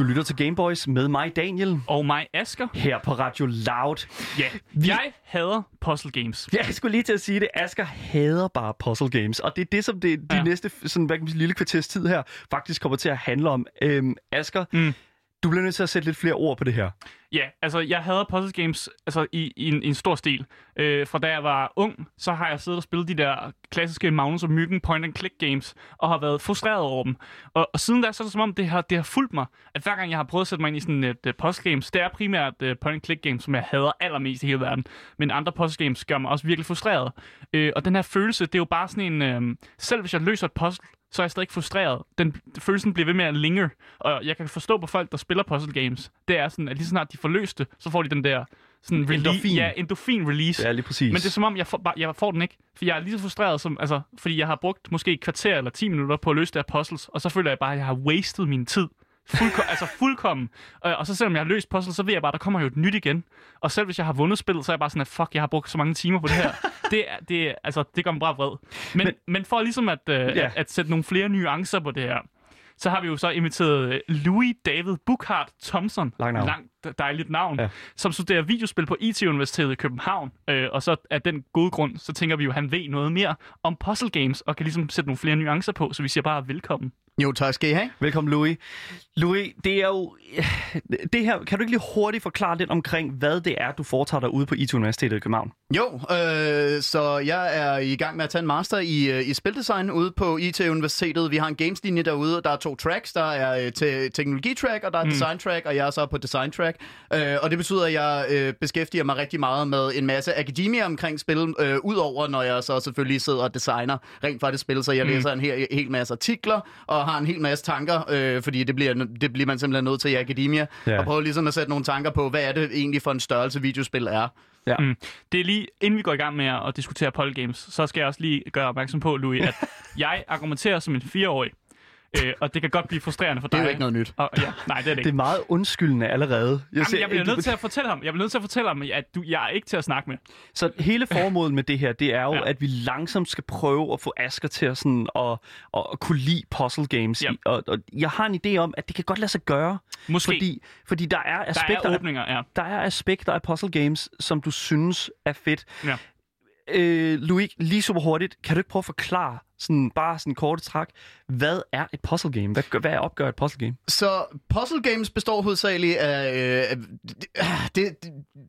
Du lytter til Gameboys med mig, Daniel, Og mig, Asker. her på Radio Loud. Ja, jeg hader puzzle games. Ja, jeg skulle lige til at sige det. Asger hader bare puzzle games, og det er det, som det, de Ja. næste sådan, hvad kan man sige, lille kvarters tid her faktisk kommer til at handle om. Øhm, Asger, Mm du bliver nødt til at sætte lidt flere ord på det her. Ja, altså jeg hader puzzle games altså, i, i, en, i en stor stil. Øh, fra da jeg var ung, så har jeg siddet og spillet de der klassiske Magnus og Myggen point-and-click games, og har været frustreret over dem. Og, og siden da, så er det som om, det har, det har fulgt mig, at hver gang jeg har prøvet at sætte mig ind i sådan et uh, puzzle games, det er primært øh, uh, point-and-click games, som jeg hader allermest i hele verden. Men andre puzzle games gør mig også virkelig frustreret. Øh, og den her følelse, det er jo bare sådan en... Øh, selv hvis jeg løser et puzzle, så er jeg stadig frustreret. Den følelsen bliver ved med at linger, og jeg kan forstå på folk, der spiller puzzle games, det er sådan, at lige så snart de får løst det, så får de den der sådan rele- Endorfin. Ja, endorfin release. Ja, lige præcis. Men det er som om, jeg får, bare, jeg får den ikke. For jeg er lige så frustreret som, altså, fordi jeg har brugt måske et kvarter eller 10 minutter på at løse det her puzzles, og så føler jeg bare, at jeg har wasted min tid. Fuldko- altså fuldkommen. Og, og så selvom jeg har løst puzzle, så ved jeg bare, at der kommer jo et nyt igen. Og selv hvis jeg har vundet spillet, så er jeg bare sådan, at fuck, jeg har brugt så mange timer på det her. Det, er, det, altså, det gør mig bare vred. Men, men, Men- for ligesom at, øh, Ja. at, at sætte nogle flere nuancer på det her, så har vi jo så inviteret øh, Louis David Buchhardt Thompson. Lang navn. Langt dejligt navn. Ja. Som studerer videospil på IT-universitetet i København. Øh, og så af den gode grund, så tænker vi jo, at han ved noget mere om puzzle games, og kan ligesom sætte nogle flere nuancer på, så vi siger bare velkommen. Jo, tak skal I have. Velkommen, Louis. Louis, det er jo... Det her, kan du ikke lige hurtigt forklare lidt omkring, hvad det er, du foretager dig ude på IT-universitetet i København? Jo, øh, så jeg er i gang med at tage en master i, øh, i spildesign ude på IT-universitetet. Vi har en gameslinje derude, og der er to tracks. Der er øh, te- teknologi-track, og der er mm. design-track, og jeg er så på design-track. Øh, og det betyder, at jeg øh, beskæftiger mig rigtig meget med en masse akademia omkring spil, øh, udover når jeg så selvfølgelig sidder og designer rent faktisk spil. Så jeg mm. læser en hel, hel masse artikler, og har en hel masse tanker, øh, fordi det bliver, det bliver man simpelthen nødt til i akademia. Ja. Og prøver ligesom at sætte nogle tanker på, hvad er det egentlig for en størrelse videospil er. Ja. Mm. Det er lige, inden vi går i gang med at diskutere puzzle games, så skal jeg også lige gøre opmærksom på, Louis, at jeg argumenterer som en fireårig. Øh, og det kan godt blive frustrerende for Det dig. er jo ikke noget nyt. Og, ja, nej, det er det Det ikke. er meget undskyldende allerede. Jeg Jamen, jeg bliver du- nødt til at fortælle ham, jeg bliver nødt til at fortælle ham, at du, jeg er ikke til at snakke med. Så hele formålet med det her, det er jo, Ja. at vi langsomt skal prøve at få Asger til at, sådan, at, at, at kunne lide puzzle games. Ja. Og, og jeg har en idé om, at det kan godt lade sig gøre. Måske. Fordi, fordi der er der aspekter, er af, åbninger, ja. der er aspekter af puzzle games, som du synes er fedt. Ja. Øh, Louis, lige super hurtigt, kan du ikke prøve at forklare, sådan, bare sådan kort træk, hvad er et puzzle game? Hvad, hvad opgør et puzzle game? Så puzzle games består hovedsageligt af... Øh, det,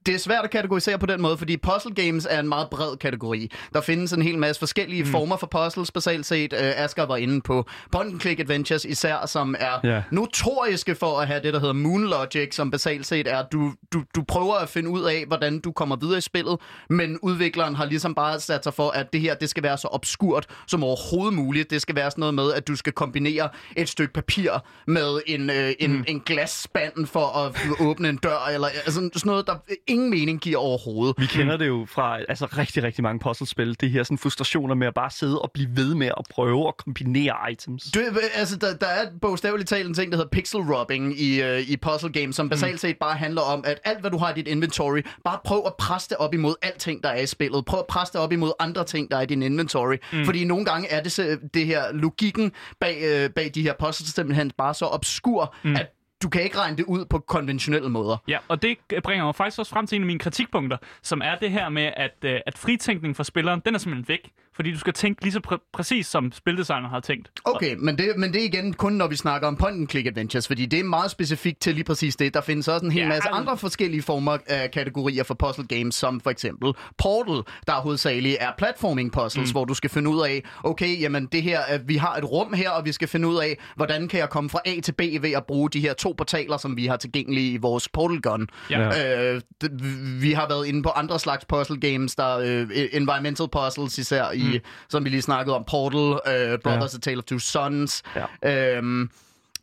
det, er svært at kategorisere på den måde, fordi puzzle games er en meget bred kategori. Der findes en hel masse forskellige mm. former for puzzles, basalt set. Øh, Asger var inde på point-and-click adventures især, som er Ja. notoriske for at have det, der hedder moon logic, som basalt set er, du, du, du prøver at finde ud af, hvordan du kommer videre i spillet, men udvikleren har ligesom bare sat sig for, at det her, det skal være så obskurt som overhovedet overhovedet muligt. Det skal være sådan noget med, at du skal kombinere et stykke papir med en, øh, en, mm. en glasspand for at åbne en dør, eller altså, sådan noget, der ingen mening giver overhovedet. Vi kender det jo fra altså, rigtig, rigtig mange puzzlespil. Det her sådan, frustrationer med at bare sidde og blive ved med at prøve at kombinere items. Du, altså, der, der er bogstaveligt talt en ting, der hedder pixel robbing i, øh, i puzzle games, som basalt set bare handler om, at alt, hvad du har i dit inventory, bare prøv at presse det op imod alting, der er i spillet. Prøv at presse det op imod andre ting, der er i din inventory. Mm. Fordi nogle gange er det, så, det her logikken bag, øh, bag de her puzzles simpelthen bare så obskur, mm. at du kan ikke regne det ud på konventionelle måder. Ja, og det bringer mig faktisk også frem til en af mine kritikpunkter, som er det her med, at, øh, at fritænkning for spilleren, den er simpelthen væk. Fordi du skal tænke lige så pr- præcis, som spildesigner har tænkt. Okay, men det, men det er igen kun, når vi snakker om point-and-click adventures, fordi det er meget specifikt til lige præcis det. Der findes også en hel ja, masse andre forskellige former af kategorier for puzzle games, som for eksempel Portal, der hovedsageligt er platforming puzzles, mm. hvor du skal finde ud af, okay, jamen det her, vi har et rum her, og vi skal finde ud af, hvordan kan jeg komme fra A til B ved at bruge de her to portaler, som vi har tilgængelige i vores Portal Gun. Ja. Øh, vi har været inde på andre slags puzzle games, der øh, environmental puzzles især i, mm. som vi lige snakkede om, Portal, uh, Brothers ja. A Tale of Two Sons. Ja. Øhm,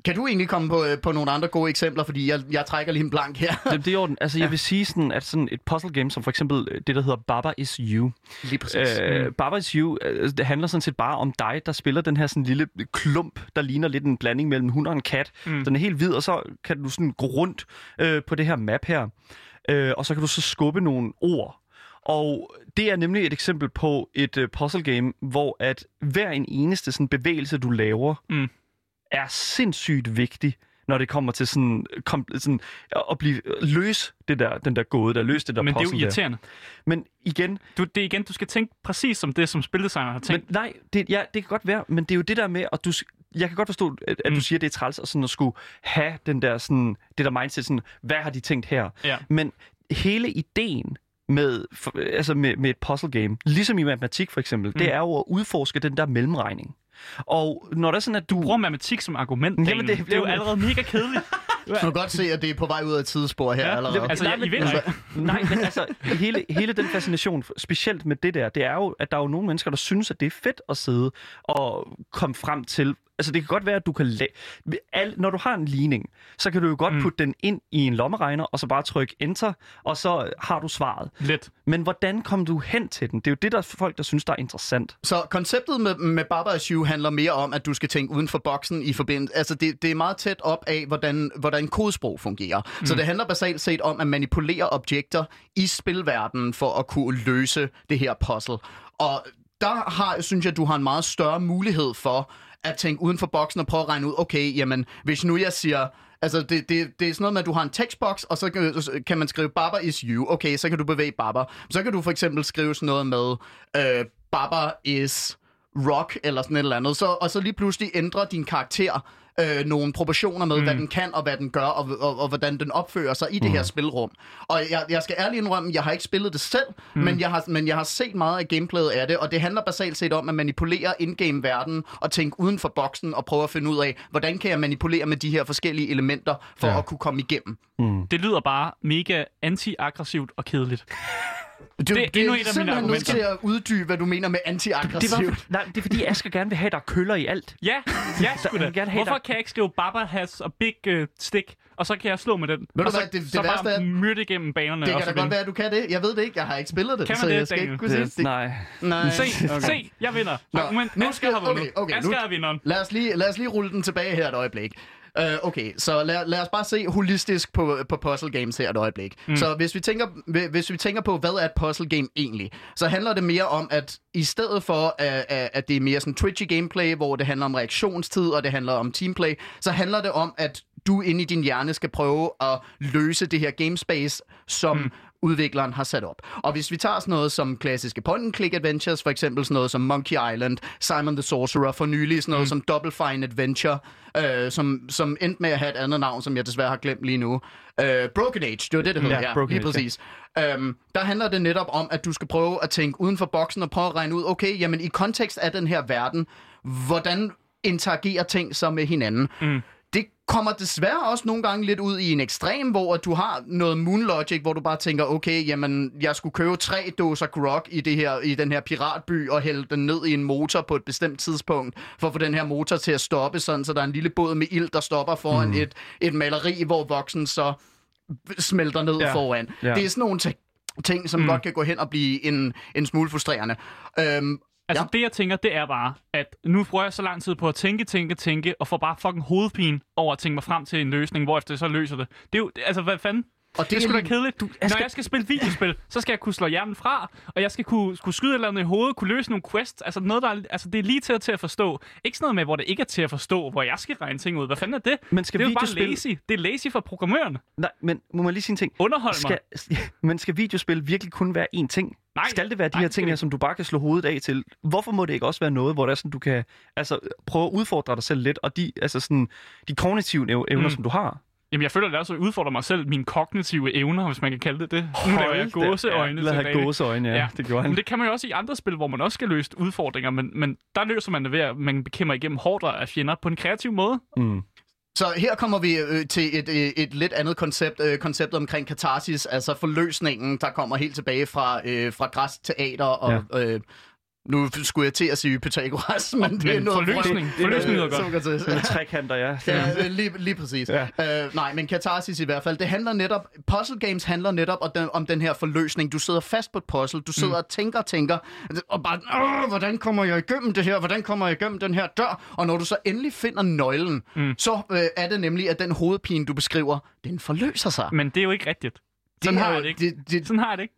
kan du egentlig komme på, øh, på nogle andre gode eksempler, fordi jeg, jeg trækker lige en blank her. Jamen, det er orden. Altså, jeg vil sige sådan, at sådan et puzzle game, som for eksempel øh, det, der hedder Baba is You. Lige præcis. Øh, mm. Baba is You, det handler sådan set bare om dig, der spiller den her sådan lille klump, der ligner lidt en blanding mellem hund og en kat. Mm. Den er helt hvid, og så kan du sådan gå rundt øh, på det her map her. Øh, og så kan du så skubbe nogle ord og det er nemlig et eksempel på et uh, puzzle game, hvor at hver en eneste sådan, bevægelse, du laver, mm. er sindssygt vigtig når det kommer til sådan, kom, sådan at blive løs det der, den der gåde, der løs det der Men det er jo irriterende. Der. Men igen... Du, det er igen, du skal tænke præcis som det, som spildesigner har tænkt. Men nej, det, ja, det kan godt være, men det er jo det der med, at du, jeg kan godt forstå, at, at mm. du siger, at det er træls at, sådan at skulle have den der, sådan, det der mindset, sådan, hvad har de tænkt her? Ja. Men hele ideen med, for, altså med, med et puzzle game, ligesom i matematik for eksempel, mm. det er jo at udforske den der mellemregning. Og når det er sådan, at du... du bruger matematik som argument, Jamen, det, det, det er jo allerede mega kedeligt. Du kan godt se, at det er på vej ud af tidsspor her ja, allerede. Det, altså, nej, I ved altså, nej, men altså, hele, hele den fascination, specielt med det der, det er jo, at der er jo nogle mennesker, der synes, at det er fedt at sidde og komme frem til, Altså, det kan godt være, at du kan... La- Al- når du har en ligning, så kan du jo godt mm. putte den ind i en lommeregner, og så bare trykke enter, og så har du svaret. Let. Men hvordan kom du hen til den? Det er jo det, der er folk, der synes, der er interessant. Så konceptet med, med Baba Issue handler mere om, at du skal tænke uden for boksen i forbindelse... Altså, det, det er meget tæt op af, hvordan, hvordan kodesprog fungerer. Mm. Så det handler basalt set om at manipulere objekter i spilverdenen for at kunne løse det her puzzle. Og der har, synes jeg, du har en meget større mulighed for at tænke uden for boksen og prøve at regne ud, okay, jamen, hvis nu jeg siger, altså det, det, det er sådan noget med, at du har en tekstboks, og så kan, kan man skrive, Baba is you, okay, så kan du bevæge Baba. Så kan du for eksempel skrive sådan noget med, øh, Baba is rock, eller sådan et eller andet, så, og så lige pludselig ændrer din karakter øh, nogle proportioner med, mm. hvad den kan og hvad den gør, og, og, og hvordan den opfører sig i det mm. her spilrum. Og jeg, jeg skal ærligt indrømme, jeg har ikke spillet det selv, mm. men, jeg har, men jeg har set meget af gameplayet af det, og det handler basalt set om at manipulere in-game-verden og tænke uden for boksen og prøve at finde ud af, hvordan kan jeg manipulere med de her forskellige elementer for ja. at kunne komme igennem. Mm. Det lyder bare mega anti-aggressivt og kedeligt. Du, det, det, det er simpelthen nødt til at uddybe, hvad du mener med anti-aggressivt. Det, det, nej, det er fordi, Asger gerne vil have, der køller i alt. Ja, ja sgu da. Gerne have, Hvorfor der... kan jeg ikke skrive Baba has og Big uh, Stick, og så kan jeg slå med den? Ved og så, det, det så værste bare myrde igennem banerne. Det kan da godt være, at du kan det. Jeg ved det ikke. Jeg har ikke spillet det. Kan man så det, jeg skal Daniel? ikke kunne det, Nej. Nej. Se, okay. se, jeg vinder. Nå, Argument, nu skal, Asger har vundet. Okay, okay, Asger er vinderen. Lad os, lige, lad os lige rulle den tilbage her et øjeblik. Uh, okay, så lad, lad os bare se holistisk på, på puzzle games her et øjeblik. Mm. Så hvis vi, tænker, hvis vi tænker på, hvad er et puzzle game egentlig, så handler det mere om, at i stedet for, at, at det er mere sådan twitchy gameplay, hvor det handler om reaktionstid, og det handler om teamplay, så handler det om, at du inde i din hjerne skal prøve at løse det her gamespace, som mm udvikleren har sat op. Og hvis vi tager sådan noget som klassiske point-and-click adventures, for eksempel sådan noget som Monkey Island, Simon the Sorcerer, for nylig sådan noget mm. som Double Fine Adventure, øh, som, som endte med at have et andet navn, som jeg desværre har glemt lige nu. Øh, Broken Age, det var det, det hed. Ja, ja lige præcis. Ja. Øhm, der handler det netop om, at du skal prøve at tænke uden for boksen og prøve at regne ud, okay, jamen i kontekst af den her verden, hvordan interagerer ting så med hinanden? Mm kommer desværre også nogle gange lidt ud i en ekstrem, hvor du har noget Moon Logic, hvor du bare tænker, okay, jamen, jeg skulle købe tre dåser grog i, det her, i den her piratby og hælde den ned i en motor på et bestemt tidspunkt, for at få den her motor til at stoppe, sådan, så der er en lille båd med ild, der stopper foran mm. et, et maleri, hvor voksen så smelter ned Ja. foran. Ja. Det er sådan nogle ting, ting som mm. godt kan gå hen og blive en, en smule frustrerende. Øhm, Altså, Ja. det jeg tænker, det er bare, at nu bruger jeg så lang tid på at tænke, tænke, tænke, og får bare fucking hovedpine over at tænke mig frem til en løsning, hvor efter jeg så løser det. Det er jo, altså, hvad fanden? Og Det er sgu da kedeligt. Du, jeg Når skal- jeg skal spille videospil, så skal jeg kunne slå hjernen fra, og jeg skal kunne, kunne skyde et eller andet i hovedet, kunne løse nogle quests. Altså, noget, der er, altså det er lige til, til at forstå. Ikke sådan noget med, hvor det ikke er til at forstå, hvor jeg skal regne ting ud. Hvad fanden er det? Men skal det er jo bare videospil- lazy. Det er lazy for programmørerne. Nej, men må man lige sige en ting? Underhold mig. Skal, men skal videospil virkelig kun være én ting? Nej. Skal det være de Nej, her det ting her, det som du bare kan slå hovedet af til? Hvorfor må det ikke også være noget, hvor det er sådan, du kan altså, prøve at udfordre dig selv lidt, og de, altså sådan, de kognitive ev- evner, Mm. som du har? Jamen, jeg føler, at det også udfordrer mig selv, mine kognitive evner, hvis man kan kalde det det. Nu laver jeg gåseøjne Ja, have gåseøjne, ja. ja. Det gjorde han. Men det kan man jo også i andre spil, hvor man også skal løse udfordringer, men, men der løser man det ved, at man bekæmper igennem hårdere af fjender på en kreativ måde. Mm. Så her kommer vi øh, til et, øh, et lidt andet koncept, øh, konceptet omkring katarsis, altså forløsningen, der kommer helt tilbage fra, øh, fra græsk teater og... Ja. Øh, nu skulle jeg til at sige Pythagoras, men det er Men noget forløsning. vrøvl. Forløsning lyder godt. Sokrates. Med trekanter, ja. Ja, lige, lige præcis. Ja. Øh, nej, men katarsis i hvert fald. Det handler netop, puzzle games handler netop om den, om den her forløsning. Du sidder fast på et puzzle, du sidder mm. og tænker og tænker, og bare, Åh, hvordan kommer jeg igennem det her? Hvordan kommer jeg igennem den her dør? Og når du så endelig finder nøglen, mm. så øh, er det nemlig, at den hovedpine, du beskriver, den forløser sig. Men det er jo ikke rigtigt. Sådan er har jeg det ikke. Det, det, Sådan har jeg det ikke.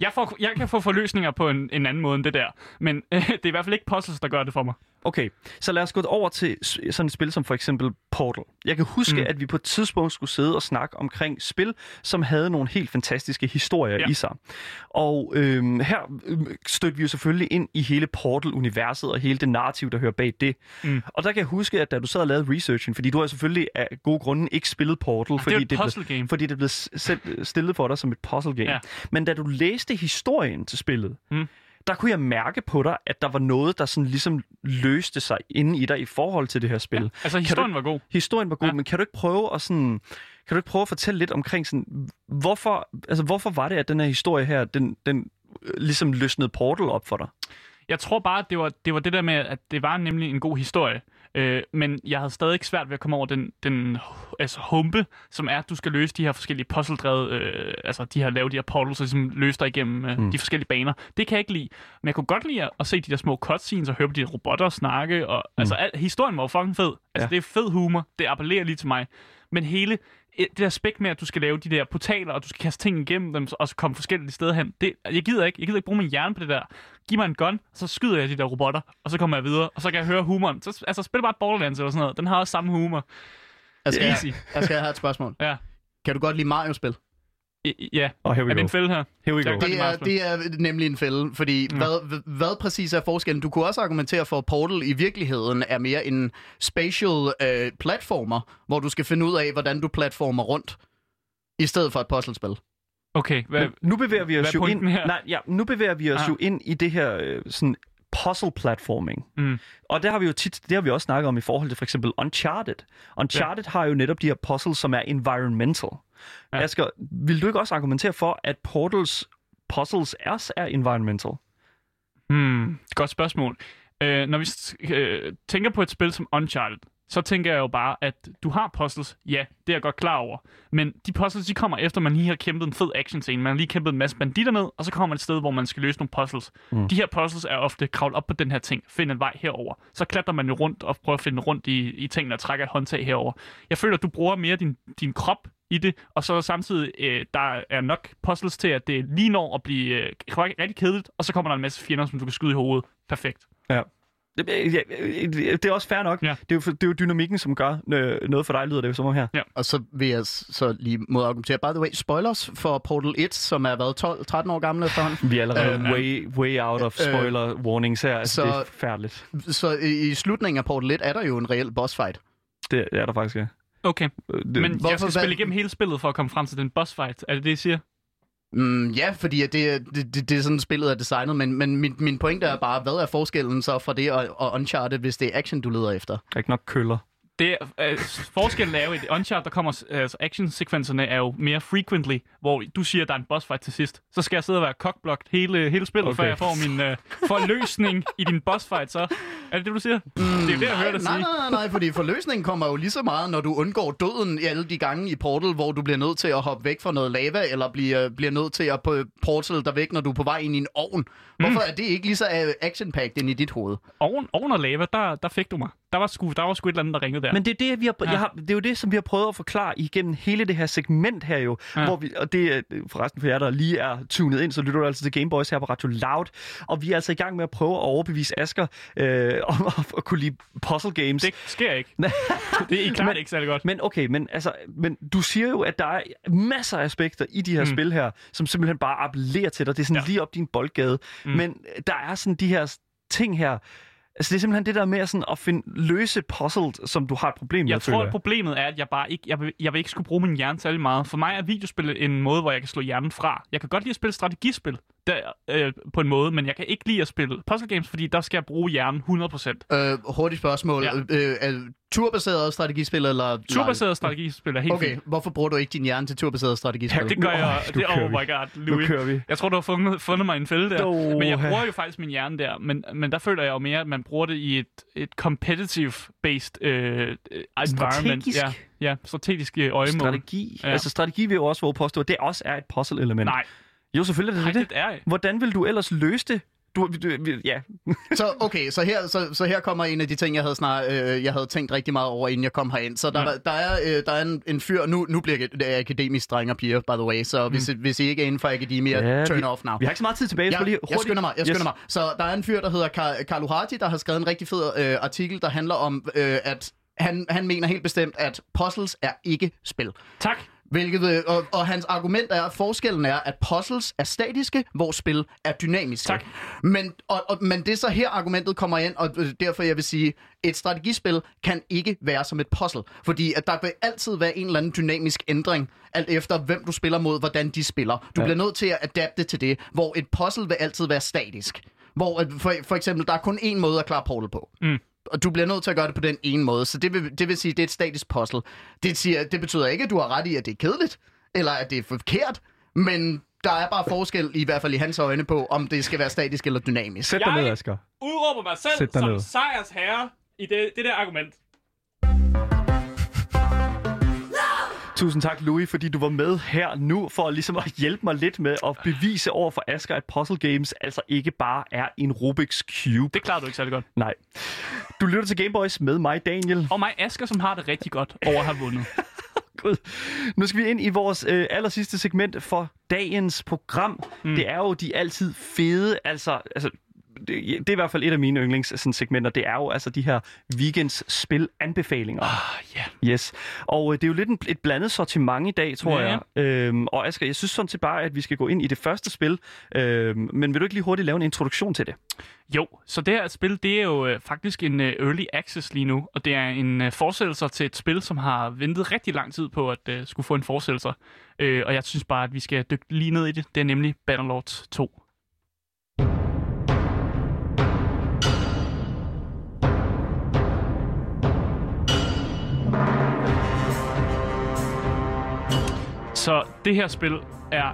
Jeg, får, jeg kan få forløsninger på en, en anden måde end det der, men øh, det er i hvert fald ikke puzzles, der gør det for mig. Okay, så lad os gå over til sådan et spil som for eksempel Portal. Jeg kan huske, mm. At vi på et tidspunkt skulle sidde og snakke omkring spil, som havde nogle helt fantastiske historier ja. Ja. i sig. Og øhm, her øhm, stødte vi jo selvfølgelig ind i hele Portal-universet og hele det narrativ, der hører bag det. Mm. Og der kan jeg huske, at da du sad og lavede researchen, fordi du har selvfølgelig af gode grunde ikke spillet Portal, det er fordi jo et blev- fordi det blev stillet for dig som et puzzle game. Ja. Ja. Men da du læste historien til spillet, Mm. der kunne jeg mærke på dig, at der var noget, der sådan ligesom løste sig inde i dig i forhold til det her spil. Ja. Altså, historien var god. Historien var god, ja. Ja. men kan du ikke prøve at sådan... Kan du ikke prøve at fortælle lidt omkring sådan, hvorfor, altså hvorfor var det, at den her historie her, den, den øh, ligesom løsnede Portal op for dig? Jeg tror bare, at det var, det var det der med, at det var nemlig en god historie. Øh, men jeg havde stadig ikke svært ved at komme over den, den altså, humpe, som er, at du skal løse de her forskellige puzzle-drevet, øh, altså de her, lave de her portals, og ligesom løse dig igennem øh, Mm. de forskellige baner. Det kan jeg ikke lide. Men jeg kunne godt lide at, at se de der små cutscenes og høre på de robotter snakke. Og, mm. Altså, al, historien var jo fucking fed. Altså, Ja. det er fed humor. Det appellerer lige til mig. Men hele det der aspekt med, at du skal lave de der portaler, og du skal kaste ting igennem dem, og så komme forskellige steder hen. Det, jeg gider ikke. Jeg gider ikke bruge min hjerne på det der. Giv mig en gun, så skyder jeg de der robotter, og så kommer jeg videre, og så kan jeg høre humoren. Så, altså, spil bare Borderlands eller sådan noget. Den har også samme humor. jeg, skal, Easy. jeg skal have et spørgsmål. Ja. Kan du godt lide Mario-spil? Ja. Og here we Er det en fælde her? Here we go. Det er, det er nemlig en fælde, fordi Ja. hvad, hvad præcis er forskellen? Du kunne også argumentere for, at Portal i virkeligheden er mere en spatial øh, platformer, hvor du skal finde ud af, hvordan du platformer rundt, i stedet for et puzzlespil. Okay, hvad, Men nu bevæger vi os jo ind, her? nej, ja, nu bevæger vi os Ah. jo ind i det her øh, sådan puzzle platforming. Mm. Og det har vi jo tit, det har vi også snakket om i forhold til for eksempel Uncharted. Uncharted ja. har jo netop de her puzzles, som er environmental. Ja. Asger, vil du ikke også argumentere for, at Portals puzzles også er environmental? Hmm, godt spørgsmål. Øh, når vi øh, tænker på et spil som Uncharted, så tænker jeg jo bare, at du har puzzles. Ja, det er jeg godt klar over. Men de puzzles, de kommer efter, man lige har kæmpet en fed action scene. Man har lige kæmpet en masse banditter ned, og så kommer man et sted, hvor man skal løse nogle puzzles. Mm. De her puzzles er ofte kravl op på den her ting, find en vej herover. Så klatrer man jo rundt og prøver at finde rundt i, i tingene og trækker et håndtag herover. Jeg føler, at du bruger mere din, din krop i det, og så samtidig, øh, der er nok puzzles til, at det lige når at blive øh, rigtig kedeligt, og så kommer der en masse fjender, som du kan skyde i hovedet. Perfekt. Ja, det er også fair nok. Ja. Det, er jo, det er jo dynamikken, som gør øh, noget for dig, lyder det jo som om her. Og så vil jeg så lige modargumentere. By the way, spoilers for Portal 1, som er været 12-13 år gammel efterhånden. Vi er allerede Øh, øh, way, way out of spoiler warnings her. Altså, så- det er færdigt. Så i, slutningen af Portal 1 er der jo en reel boss fight. Det er der faktisk, ja. Okay, Øh, Det, men Hvorfor jeg skal spille igennem hele spillet for at komme frem til den boss fight. Er det det, I siger? Mm, ja, fordi det, det, det, det er sådan, spillet er designet, men, men min, min pointe er bare, hvad er forskellen så fra det og, og Uncharted, hvis det er action, du leder efter? der er ikke nok køller. Det er, øh, forskellen er jo, at i Uncharted, der kommer altså action-sekvenserne er jo mere frequently, hvor du siger, at der er en boss fight til sidst. Så skal jeg sidde og være cockblocked hele, hele spillet, okay. før jeg får min øh, forløsning i din boss fight, så er det det, du siger? Mm, det er det, jeg hører dig nej, sige. nej, nej, nej, fordi forløsningen kommer jo lige så meget, når du undgår døden i alle de gange i Portal, hvor du bliver nødt til at hoppe væk fra noget lava, eller bliver, bliver nødt til at på Portal der væk, når du er på vej ind i en ovn. Hvorfor er det ikke lige så øh, action-packed ind i dit hoved? Oven, oven og lava, der, der fik du mig. Der var, sgu, der var sgu et eller andet, der ringede der. Men det er, det, vi har, Ja. jeg har, det er jo det, som vi har prøvet at forklare igennem hele det her segment her jo. Ja. Hvor vi, og det er forresten for jer, der lige er tunet ind, så lytter du altså til Gameboys her på Radio Loud. Og vi er altså i gang med at prøve at overbevise Asger øh, om at, at kunne lide puzzle games. det sker ikke. det er klart Men- ikke særlig godt. Men okay, men, altså, men du siger jo, at der er masser af aspekter i de her mm. spil her, som simpelthen bare appellerer til dig. Det er sådan ja. lige op din boldgade. Mm. Men der er sådan de her ting her. Altså det er simpelthen det der med sådan at finde løse puzzles, som du har et problem med, Jeg tror, at problemet er, at jeg bare ikke, jeg vil, jeg vil ikke skulle bruge min hjerne særlig meget. For mig er videospil en måde, hvor jeg kan slå hjernen fra. Jeg kan godt lide at spille strategispil der, øh, på en måde, men jeg kan ikke lide at spille puzzle games, fordi der skal jeg bruge hjernen 100%. Øh, hurtigt spørgsmål. Ja. Ja. Øh, er turbaseret strategispil, eller... Turbaseret strategispil er helt Okay, fint. hvorfor bruger du ikke din hjerne til turbaseret strategispil? Ja, det gør jeg. nu Det, oh my god, Nu Louis. kører vi. Jeg tror, du har fundet, fundet mig en fælde der. Oha. Men jeg bruger jo faktisk min hjerne der. Men, men der føler jeg jo mere, at man bruger det i et, et competitive-based øh, øh, environment. Strategisk? Ja, ja strategisk øh, øjemål. Strategi. Ja. Ja. Altså strategi vil jo også våge påstå, at det også er et puzzle-element. Nej, Jo, selvfølgelig er nej, det det. det er jeg. Hvordan vil du ellers løse det? Du, du, ja. Så okay, så her, så, så her kommer en af de ting, jeg havde, snar, øh, jeg havde tænkt rigtig meget over, inden jeg kom herind. Så der, Ja. ja. der er, øh, der er en, en fyr, nu, nu bliver jeg det er akademisk dreng og piger, by the way, så hvis, hvis I ikke er inden for akademia, Ja, turn vi- off now. Vi har ikke så meget tid tilbage. Jeg, Jeg, skal lige jeg hurtigt... skynder mig, jeg skynder mig. Så der er en fyr, der hedder Kar- Carlo Harti, der har skrevet en rigtig fed øh, artikel, der handler om, øh, at han, han mener helt bestemt, at puzzles er ikke spil. Tak. Hvilket, øh, og, og hans argument er, at forskellen er, at puzzles er statiske, hvor spil er dynamiske. Tak. Men, og, og, men det er så her argumentet kommer ind, og øh, derfor jeg vil sige, et strategispil kan ikke være som et puzzle. Fordi at der vil altid være en eller anden dynamisk ændring, alt efter hvem du spiller mod, hvordan de spiller. Du Ja. bliver nødt til at adapte til det, hvor et puzzle vil altid være statisk. Hvor at for, for eksempel, der er kun én måde at klare portal på. Mm. Og du bliver nødt til at gøre det på den ene måde. Så det vil, det vil sige, at det er et statisk puzzle. Det, siger, det betyder ikke, at du har ret i, at det er kedeligt, eller at det er forkert, men der er bare forskel, i hvert fald i hans øjne, på, om det skal være statisk eller dynamisk. Sæt dig ned, Asger. Udråber mig selv som ned. sejrsherre i det, det der argument. Tusind tak, Louis, fordi du var med her nu, for ligesom at hjælpe mig lidt med at bevise over for Asger, at puzzle games altså ikke bare er en Rubik's Cube. Det klarer du ikke særlig godt. Nej. Du lytter til Gameboys med mig, Daniel. Og mig, Asger, som har det rigtig godt over at have vundet. Gud. Nu skal vi ind i vores øh, aller sidste segment for dagens program. Mm. Det er jo de altid fede, altså... altså det, det er i hvert fald et af mine yndlings sådan, segmenter. Det er jo altså de her weekends spil anbefalinger. Ah, ja. Yes. Og øh, det er jo lidt en, et blandet sortiment i dag, tror Ja. jeg. Øhm, og Asger, jeg synes sådan set bare, at vi skal gå ind i det første spil. Øhm, men vil du ikke lige hurtigt lave en introduktion til det? Jo, så det her spil, det er jo øh, faktisk en øh, early access lige nu, og det er en øh, fortsættelse til et spil, som har ventet rigtig lang tid på at øh, skulle få en fortsættelse. Øh, og jeg synes bare, at vi skal dykke lige ned i det. Det er nemlig Bannerlords 2. Så det her spil er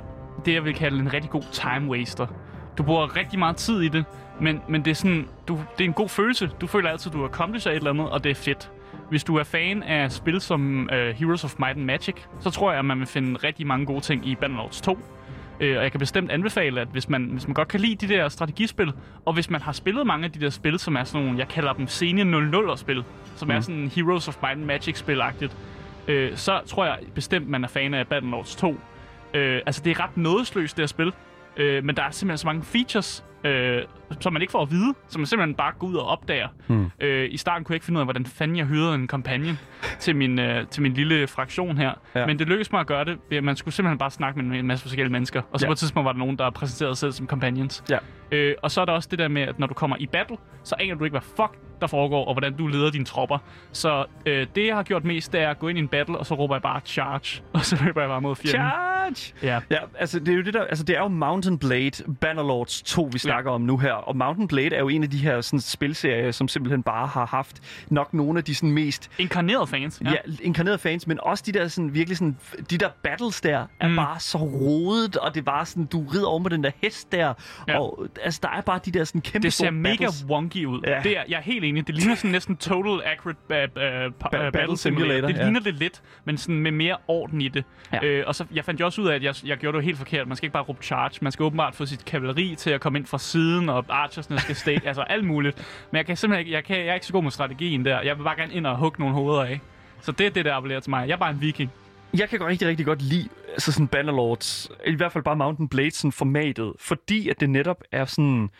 det, jeg vil kalde en rigtig god time waster. Du bruger rigtig meget tid i det, men, men det, er sådan, du, det er en god følelse. Du føler altid, at du accomplisher et eller andet, og det er fedt. Hvis du er fan af spil som uh, Heroes of Might and Magic, så tror jeg, at man vil finde rigtig mange gode ting i Bannerlords 2. Øh, og jeg kan bestemt anbefale, at hvis man, hvis man godt kan lide de der strategispil, og hvis man har spillet mange af de der spil, som er sådan nogle, jeg kalder dem senior 00'er-spil, som mm. er sådan Heroes of Might and Magic-spil-agtigt, øh, så tror jeg bestemt, man er fan af Battlelords 2. Øh, altså, det er ret nådesløst, det her spil. Øh, men der er simpelthen så mange features, øh, som man ikke får at vide, som man simpelthen bare går ud og opdager. Hmm. Øh, I starten kunne jeg ikke finde ud af, hvordan fanden jeg hyrede en companion til min, øh, til min lille fraktion her. Ja. Men det lykkedes mig at gøre det. ved at Man skulle simpelthen bare snakke med en masse forskellige mennesker. Og så ja. på et tidspunkt var der nogen, der præsenterede sig selv som companions. Ja. Øh, og så er der også det der med, at når du kommer i battle, så aner du ikke, hvad fuck der foregår, og hvordan du leder dine tropper. Så øh, det, jeg har gjort mest, det er at gå ind i en battle, og så råber jeg bare charge, og så løber jeg bare mod fjenden. Charge! Ja. Ja, altså det er jo det der, altså det er jo Mountain Blade Bannerlords 2, vi snakker ja. om nu her. Og Mountain Blade er jo en af de her sådan, spilserier, som simpelthen bare har haft nok nogle af de sådan mest Inkarnerede fans. ja. ja, inkarnerede fans, men også de der sådan virkelig sådan, de der battles der er Mm. bare så rodet, og det er bare sådan, du rider over på den der hest der, Ja. og altså der er bare de der sådan kæmpe Det ser mega battles. wonky ud. Ja. Det er, jeg er helt enig. Det ligner sådan næsten Total Accurate uh, uh, Battle Battle Simulator. Simulator, Det ja. ligner det lidt, men sådan med mere orden i det. Ja. Øh, og så jeg fandt jo også ud af, at jeg, jeg gjorde det helt forkert. Man skal ikke bare råbe charge. Man skal åbenbart få sit kavaleri til at komme ind fra siden, og archersne skal stay, altså alt muligt. Men jeg kan simpelthen ikke, jeg, kan, jeg er ikke så god med strategien der. Jeg vil bare gerne ind og hugge nogle hoveder af. Så det er det, der appellerer til mig. Jeg er bare en viking. Jeg kan godt rigtig, rigtig godt lide altså sådan Bannerlords, i hvert fald bare Mountain Blade sådan formatet, fordi at det netop er sådan...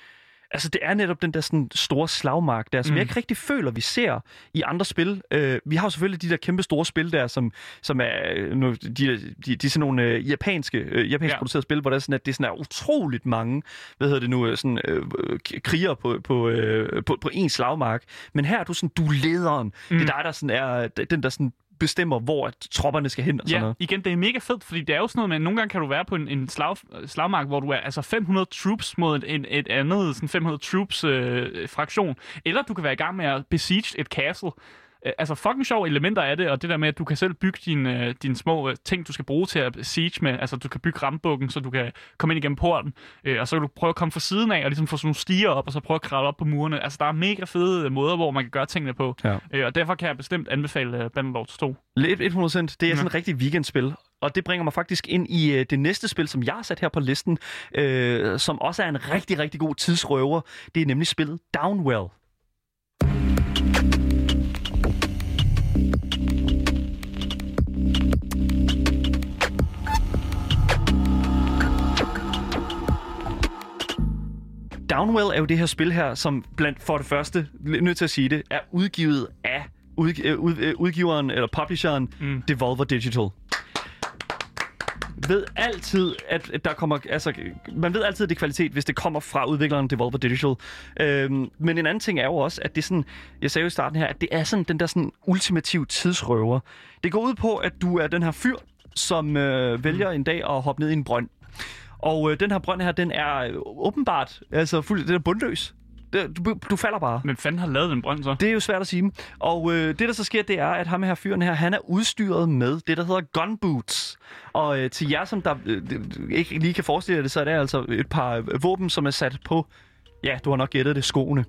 Altså, det er netop den der sådan store slagmark der, som Mm. mm. jeg ikke rigtig føler, vi ser i andre spil. Øh, vi har jo selvfølgelig de der kæmpe store spil der, som, som er øh, nu, de, de, de, de sådan nogle øh, japanske, øh, japansk Ja. producerede spil, hvor der er sådan, at det sådan er utroligt mange, hvad hedder det nu, øh, sådan, øh, øh, kriger på, på, øh, på, på en slagmark. Men her er du sådan, du er lederen. Mm. Det er dig, der sådan er den, der sådan bestemmer, hvor at tropperne skal hen og sådan Ja, noget. igen, det er mega fedt, fordi det er jo sådan noget med, at nogle gange kan du være på en, en slag, slagmark, hvor du er altså 500 troops mod et, et andet sådan 500 troops øh, fraktion, eller du kan være i gang med at besiege et castle. Øh, Altså fucking sjove elementer af det, og det der med, at du kan selv bygge dine, øh, dine små øh, ting, du skal bruge til at siege med. Altså du kan bygge rambukken, så du kan komme ind igennem porten, øh, og så kan du prøve at komme fra siden af, og ligesom få sådan nogle stiger op, og så prøve at kravle op på murene. Altså der er mega fede øh, måder, hvor man kan gøre tingene på. Ja. Øh, og derfor kan jeg bestemt anbefale uh, Bannerlords 2. Lidt 100%. Det er Ja. sådan et rigtig weekendspil. Og det bringer mig faktisk ind i øh, det næste spil, som jeg har sat her på listen, øh, som også er en rigtig, rigtig god tidsrøver. Det er nemlig spillet Downwell. Downwell er jo det her spil her, som blandt for det første, nødt til at sige det, er udgivet af ud, øh, ud, øh, udgiveren eller publisheren Mm. mm. Devolver Digital. Ved altid, at der kommer, altså, man ved altid, at det er kvalitet, hvis det kommer fra udvikleren Devolver Digital. Øhm, men en anden ting er jo også, at det er sådan, jeg sagde jo i starten her, at det er sådan den der sådan ultimativ tidsrøver. Det går ud på, at du er den her fyr, som øh, vælger en dag at hoppe ned i en brønd. Og øh, den her brønd her, den er øh, åbenbart, altså fuld, den er bundløs. Du, du falder bare. Men fanden har lavet den brønd så? Det er jo svært at sige. Og øh, det, der så sker, det er, at ham her fyren her, han er udstyret med det, der hedder gun boots. Og øh, til jer, som der øh, ikke lige kan forestille jer det, så er det altså et par øh, våben, som er sat på Ja, du har nok gættet det, skoene.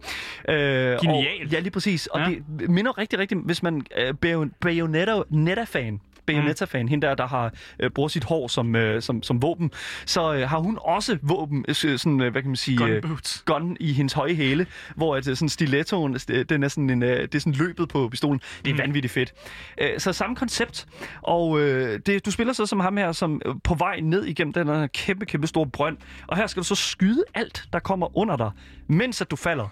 Øh, Genialt. Og, ja, lige præcis. Og Ja. det minder rigtig, rigtig, hvis man er uh, Bayonetta-fan, Bayonetta-fan, hende der, der har øh, bruger sit hår som, øh, som, som våben, så øh, har hun også våben, øh, sådan, øh, hvad kan man sige, Gun øh, gun i hendes høje hæle, hvor at, øh, sådan stilettoen, øh, den er sådan, en, øh, det er sådan løbet på pistolen. Det er Mm. mm. vanvittigt fedt. Øh, så samme koncept, og øh, det, du spiller så som ham her, som øh, på vej ned igennem den her kæmpe, kæmpe store brønd, og her skal du så skyde alt, der kommer under dig, mens at du falder.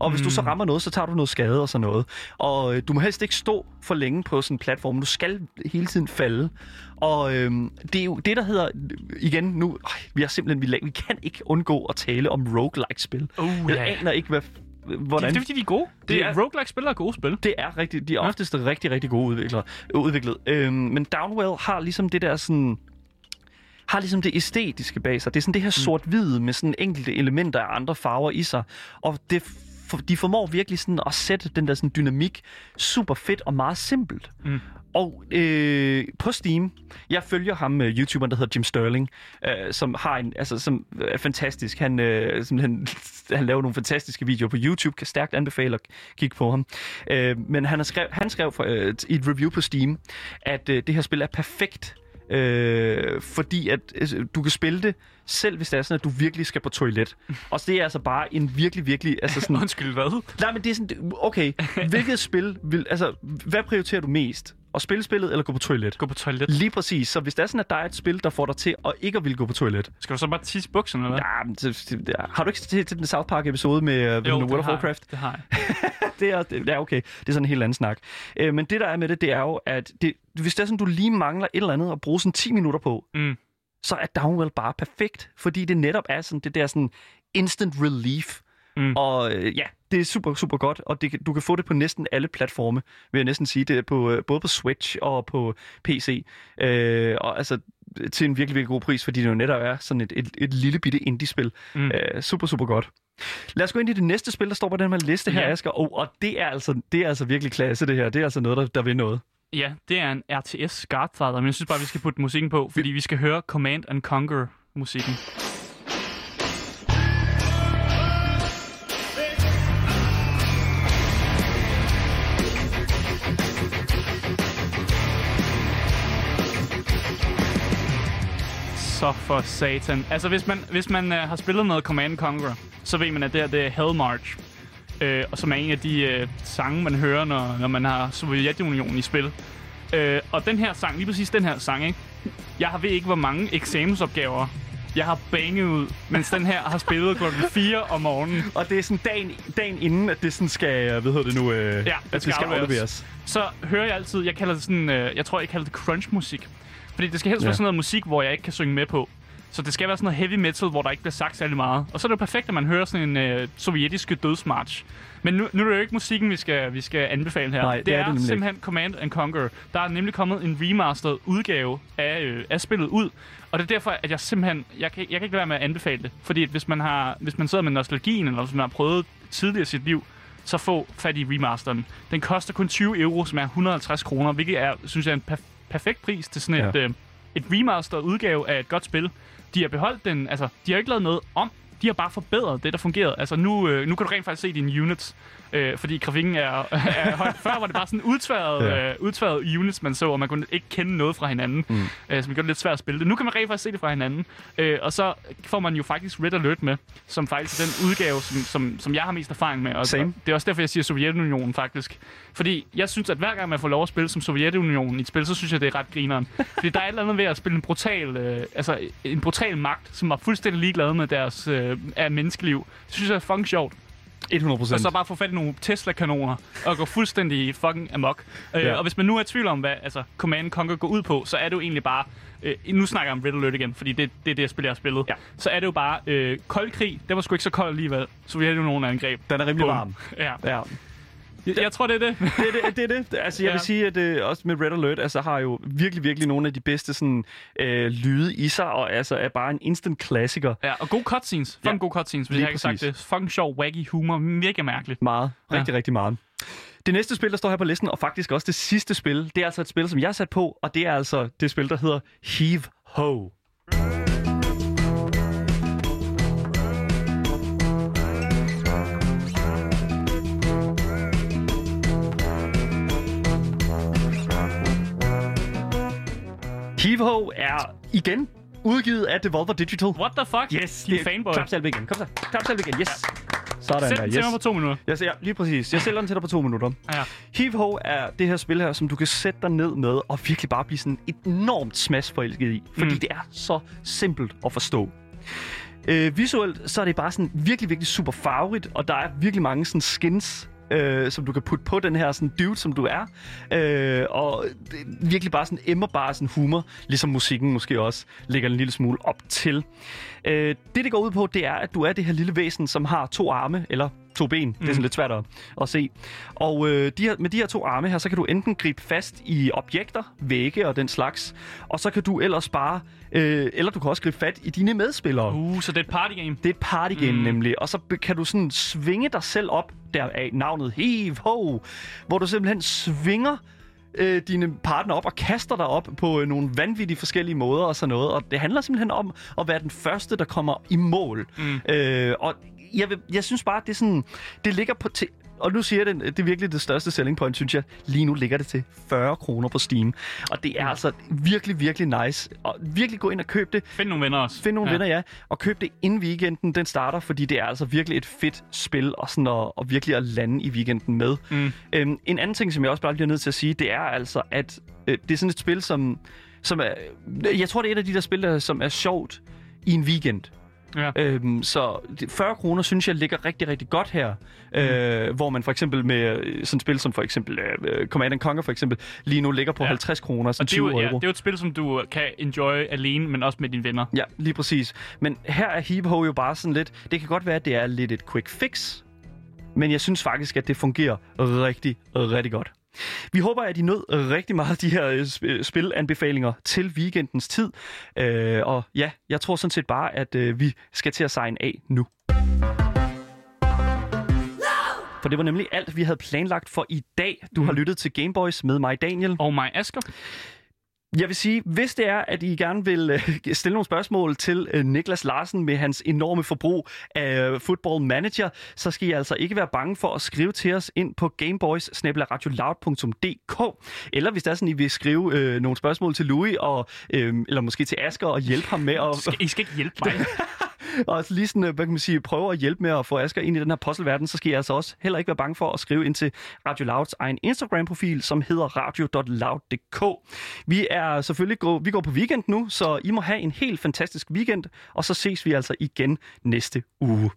Og hvis mm. du så rammer noget, så tager du noget skade og sådan noget. Og øh, du må helst ikke stå for længe på sådan en platform. Du skal hele tiden falde. Og øh, det er jo det, der hedder... Igen, nu... Øh, vi, er simpelthen, vi, la- vi kan ikke undgå at tale om roguelike-spil. Uh, Jeg ja. aner ikke, hvad, hvordan... det er fordi, de er gode. Det, Det er, er- roguelike spiller er gode spil. Det er rigtigt. De er Ja. oftest rigtig, rigtig gode udviklere, udviklet. Øhm, men Downwell har ligesom det der sådan har ligesom det æstetiske bag sig. Det er sådan det her sort-hvide med sådan enkelte elementer af andre farver i sig. Og det for, de formår virkelig sådan at sætte den der sådan dynamik super fedt og meget simpelt. Mm. Og øh, på Steam, jeg følger ham, øh, YouTuberen, der hedder Jim Sterling, øh, som har en, altså, som er fantastisk. Han, øh, simpelthen, han laver nogle fantastiske videoer på YouTube, kan stærkt anbefale at kigge på ham. Øh, men han, har skrev, han skrev for, øh, i et review på Steam, at øh, det her spil er perfekt, øh, fordi at øh, du kan spille det, selv hvis det er sådan, at du virkelig skal på toilet. Og det er altså bare en virkelig, virkelig... Altså sådan, Undskyld, hvad? Nej, men det er sådan, okay, hvilket spil, vil, altså, hvad prioriterer du mest? At spille spillet eller gå på toilet? Gå på toilet. Lige præcis. Så hvis det er sådan, at der er et spil, der får dig til at ikke at ville gå på toilet. Skal du så bare tisse bukserne, eller hvad? Ja, har du ikke set til den South Park episode med uh, Jo, World det of Warcraft? det har jeg. det er, det, ja, okay. Det er sådan en helt anden snak. Øh, men det, der er med det, det er jo, at det, hvis det er sådan, du lige mangler et eller andet at bruge sådan 10 minutter på, Mm. så er Downwell bare perfekt. Fordi det netop er sådan det der sådan instant relief. Mm. Og øh, ja, det er super, super godt, og det, du kan få det på næsten alle platforme, vil jeg næsten sige. Det er på, øh, både på Switch og på PC. Øh, og altså til en virkelig, virkelig god pris, fordi det jo netop er sådan et, et, et lille bitte indie-spil. Mm. Øh, super, super godt. Lad os gå ind i det næste spil, der står på den her liste her, ja. Asger. Oh, og det er, altså, det er altså virkelig klasse, det her. Det er altså noget, der, der vil noget. Ja, det er en RTS Godfather, men jeg synes bare, vi skal putte musikken på, fordi vi skal høre Command and Conquer musikken. Så for satan. Altså, hvis man, hvis man uh, har spillet noget Command Conquer, så ved man, at det her det er Hell March. Uh, og som er en af de uh, sange, man hører, når, når man har Sovjetunionen i spil. Uh, og den her sang, lige præcis den her sang, ikke? Jeg har ved ikke, hvor mange eksamensopgaver jeg har banget ud, mens den her har spillet klokken 4 om morgenen. Og det er sådan dagen, dagen inden, at det sådan skal, hvad hedder det nu, øh, ja, det at skal, det skal afleveres. Så hører jeg altid, jeg kalder det sådan, øh, jeg tror, jeg kalder det crunch-musik. Fordi det skal helst ja. være sådan noget musik, hvor jeg ikke kan synge med på. Så det skal være sådan noget heavy metal, hvor der ikke bliver sagt særlig meget. Og så er det jo perfekt, at man hører sådan en øh, sovjetiske dødsmarch. Men nu, nu er det jo ikke musikken, vi skal, vi skal anbefale her. Nej, det, det er, er det simpelthen ikke. Command and Conquer. Der er nemlig kommet en remastered udgave af, øh, af spillet ud. Og det er derfor, at jeg simpelthen... Jeg kan, jeg kan ikke være med at anbefale det. Fordi hvis man, har, hvis man sidder med nostalgien, eller hvis man har prøvet tidligere i sit liv, så få fat i remasteren. Den koster kun 20 euro, som er 150 kroner, hvilket er, synes jeg, en perf- perfekt pris til sådan et... Ja. Øh, et remasteret udgave af et godt spil. De har beholdt den, altså, de har ikke lavet noget om. De har bare forbedret det, der fungerede. Altså, nu, øh, nu kan du rent faktisk se dine units, øh, fordi grafikken er, er højt. Før var det bare sådan udtværet, ja. øh, udtværet units, man så, og man kunne ikke kende noget fra hinanden, mm. øh, som gjorde det lidt svært at spille det. Nu kan man rent faktisk se det fra hinanden, øh, og så får man jo faktisk Red Alert med, som faktisk er den udgave, som, som, som jeg har mest erfaring med. Og Same. det er også derfor, jeg siger Sovjetunionen faktisk. Fordi jeg synes, at hver gang man får lov at spille som Sovjetunionen i et spil, så synes jeg, det er ret grineren. fordi der er et eller andet ved at spille en brutal, øh, altså en brutal magt, som er fuldstændig ligeglad med deres øh, af menneskeliv. Det synes jeg er fucking sjovt. 100%. Og så bare få fat i nogle Tesla-kanoner og gå fuldstændig fucking amok. Øh, Ja. Og hvis man nu er i tvivl om, hvad altså, Command Conquer går ud på, så er det jo egentlig bare... Øh, nu snakker jeg om Red Alert igen, fordi det, det er det spil, jeg har spillet. Ja. Så er det jo bare øh, kold krig. Det var sgu ikke så kold alligevel. Sovjetunionen angreb. Den er rimelig Bum. varm. Ja. Ja. Jeg, jeg tror, det er det. Det er det. det, er det. Altså, jeg Ja. vil sige, at det, også med Red Alert, altså, har jo virkelig, virkelig nogle af de bedste sådan, øh, lyde i sig, og altså er bare en instant klassiker. ja, og gode cutscenes. Fucking Ja, ja. gode cutscenes, hvis lige jeg ikke har sagt det. Fucking sjov, wacky humor. Mega mærkeligt. Meget. Ja. Rigtig, rigtig meget. Det næste spil, der står her på listen, og faktisk også det sidste spil, det er altså et spil, som jeg har sat på, og det er altså det spil, der hedder Heave Ho. Heave er igen udgivet af Devolver Digital. What the fuck? Yes, Din fanboy. Klap selv igen. Kom så. Klap selv igen. Yes. Sådan Sæt der. den til mig på Yes. to minutter. Jeg ser, lige præcis. Jeg sælger den til dig på to minutter. Ja. Heave Ho er det her spil her, som du kan sætte dig ned med og virkelig bare blive sådan enormt smash forelsket i. Fordi mm. det er så simpelt at forstå. Øh, visuelt, så er det bare sådan virkelig, virkelig super farverigt, og der er virkelig mange sådan skins, øh, som du kan putte på den her sådan dude, som du er. Øh, og det virkelig bare sådan emmer bare sådan humor, ligesom musikken måske også lægger en lille smule op til. Øh, det, det går ud på, det er, at du er det her lille væsen, som har to arme, eller to ben. Mm. Det er sådan lidt svært at, at se. Og øh, de her, med de her to arme her, så kan du enten gribe fast i objekter, vægge og den slags, og så kan du ellers bare, øh, eller du kan også gribe fat i dine medspillere. Uh, så det er et partygame. Det er et partygame Mm. mm. nemlig, og så kan du sådan svinge dig selv op, der af navnet Heave Ho, hvor du simpelthen svinger øh, dine partner op og kaster dig op på øh, nogle vanvittige forskellige måder og sådan noget. Og det handler simpelthen om at være den første, der kommer i mål. Mm. Øh, og jeg, vil, jeg synes bare, det er sådan, det ligger på til, og nu siger jeg det, det er virkelig det største selling point, synes jeg. Lige nu ligger det til 40 kroner på Steam. Og det er altså virkelig, virkelig nice. Og virkelig gå ind og køb det. Find nogle venner også. Find nogle Ja. ja. venner, ja. Og køb det inden weekenden, den starter, fordi det er altså virkelig et fedt spil, og, sådan at, og virkelig at lande i weekenden med. Mm. Øhm, en anden ting, som jeg også bare bliver nødt til at sige, det er altså, at øh, det er sådan et spil, som, som er... Jeg tror, det er et af de der spil, der, som er sjovt i en weekend. Ja. Øhm, så det- 40 kroner synes jeg ligger rigtig, rigtig godt her. Mm. Øh, hvor man for eksempel med øh, sådan et spil som for eksempel øh, Command and Conquer for eksempel, lige nu ligger på Ja. 50 kroner, Og sådan det er, 20 jo, ja, euro. det er jo et spil, som du kan enjoy alene, men også med dine venner. Ja, lige præcis. Men her er Heap jo bare sådan lidt... Det kan godt være, at det er lidt et quick fix, men jeg synes faktisk, at det fungerer rigtig, rigtig godt. Vi håber, at I nød rigtig meget de her øh, sp- spilanbefalinger til weekendens tid. Øh, og ja, jeg tror sådan set bare, at øh, vi skal til at signe af nu. For det var nemlig alt, vi havde planlagt for i dag. Du har lyttet til Gameboys med mig, Daniel. Og mig, Asger. Jeg vil sige, hvis det er, at I gerne vil øh, stille nogle spørgsmål til øh, Niklas Larsen med hans enorme forbrug af øh, Football Manager, så skal I altså ikke være bange for at skrive til os ind på gameboys Eller hvis der er sådan, I vil skrive øh, nogle spørgsmål til Louis, og, øh, eller måske til Asger, og hjælpe ham med at, I skal ikke hjælpe mig. og lige sådan, øh, hvad kan man sige, prøve at hjælpe med at få Asger ind i den her puzzleverden, så skal I altså også heller ikke være bange for at skrive ind til Radio Louds egen Instagram-profil, som hedder radio.loud.dk. Vi er selvfølgelig gå, vi går på weekend nu, så I må have en helt fantastisk weekend, og så ses vi altså igen næste uge.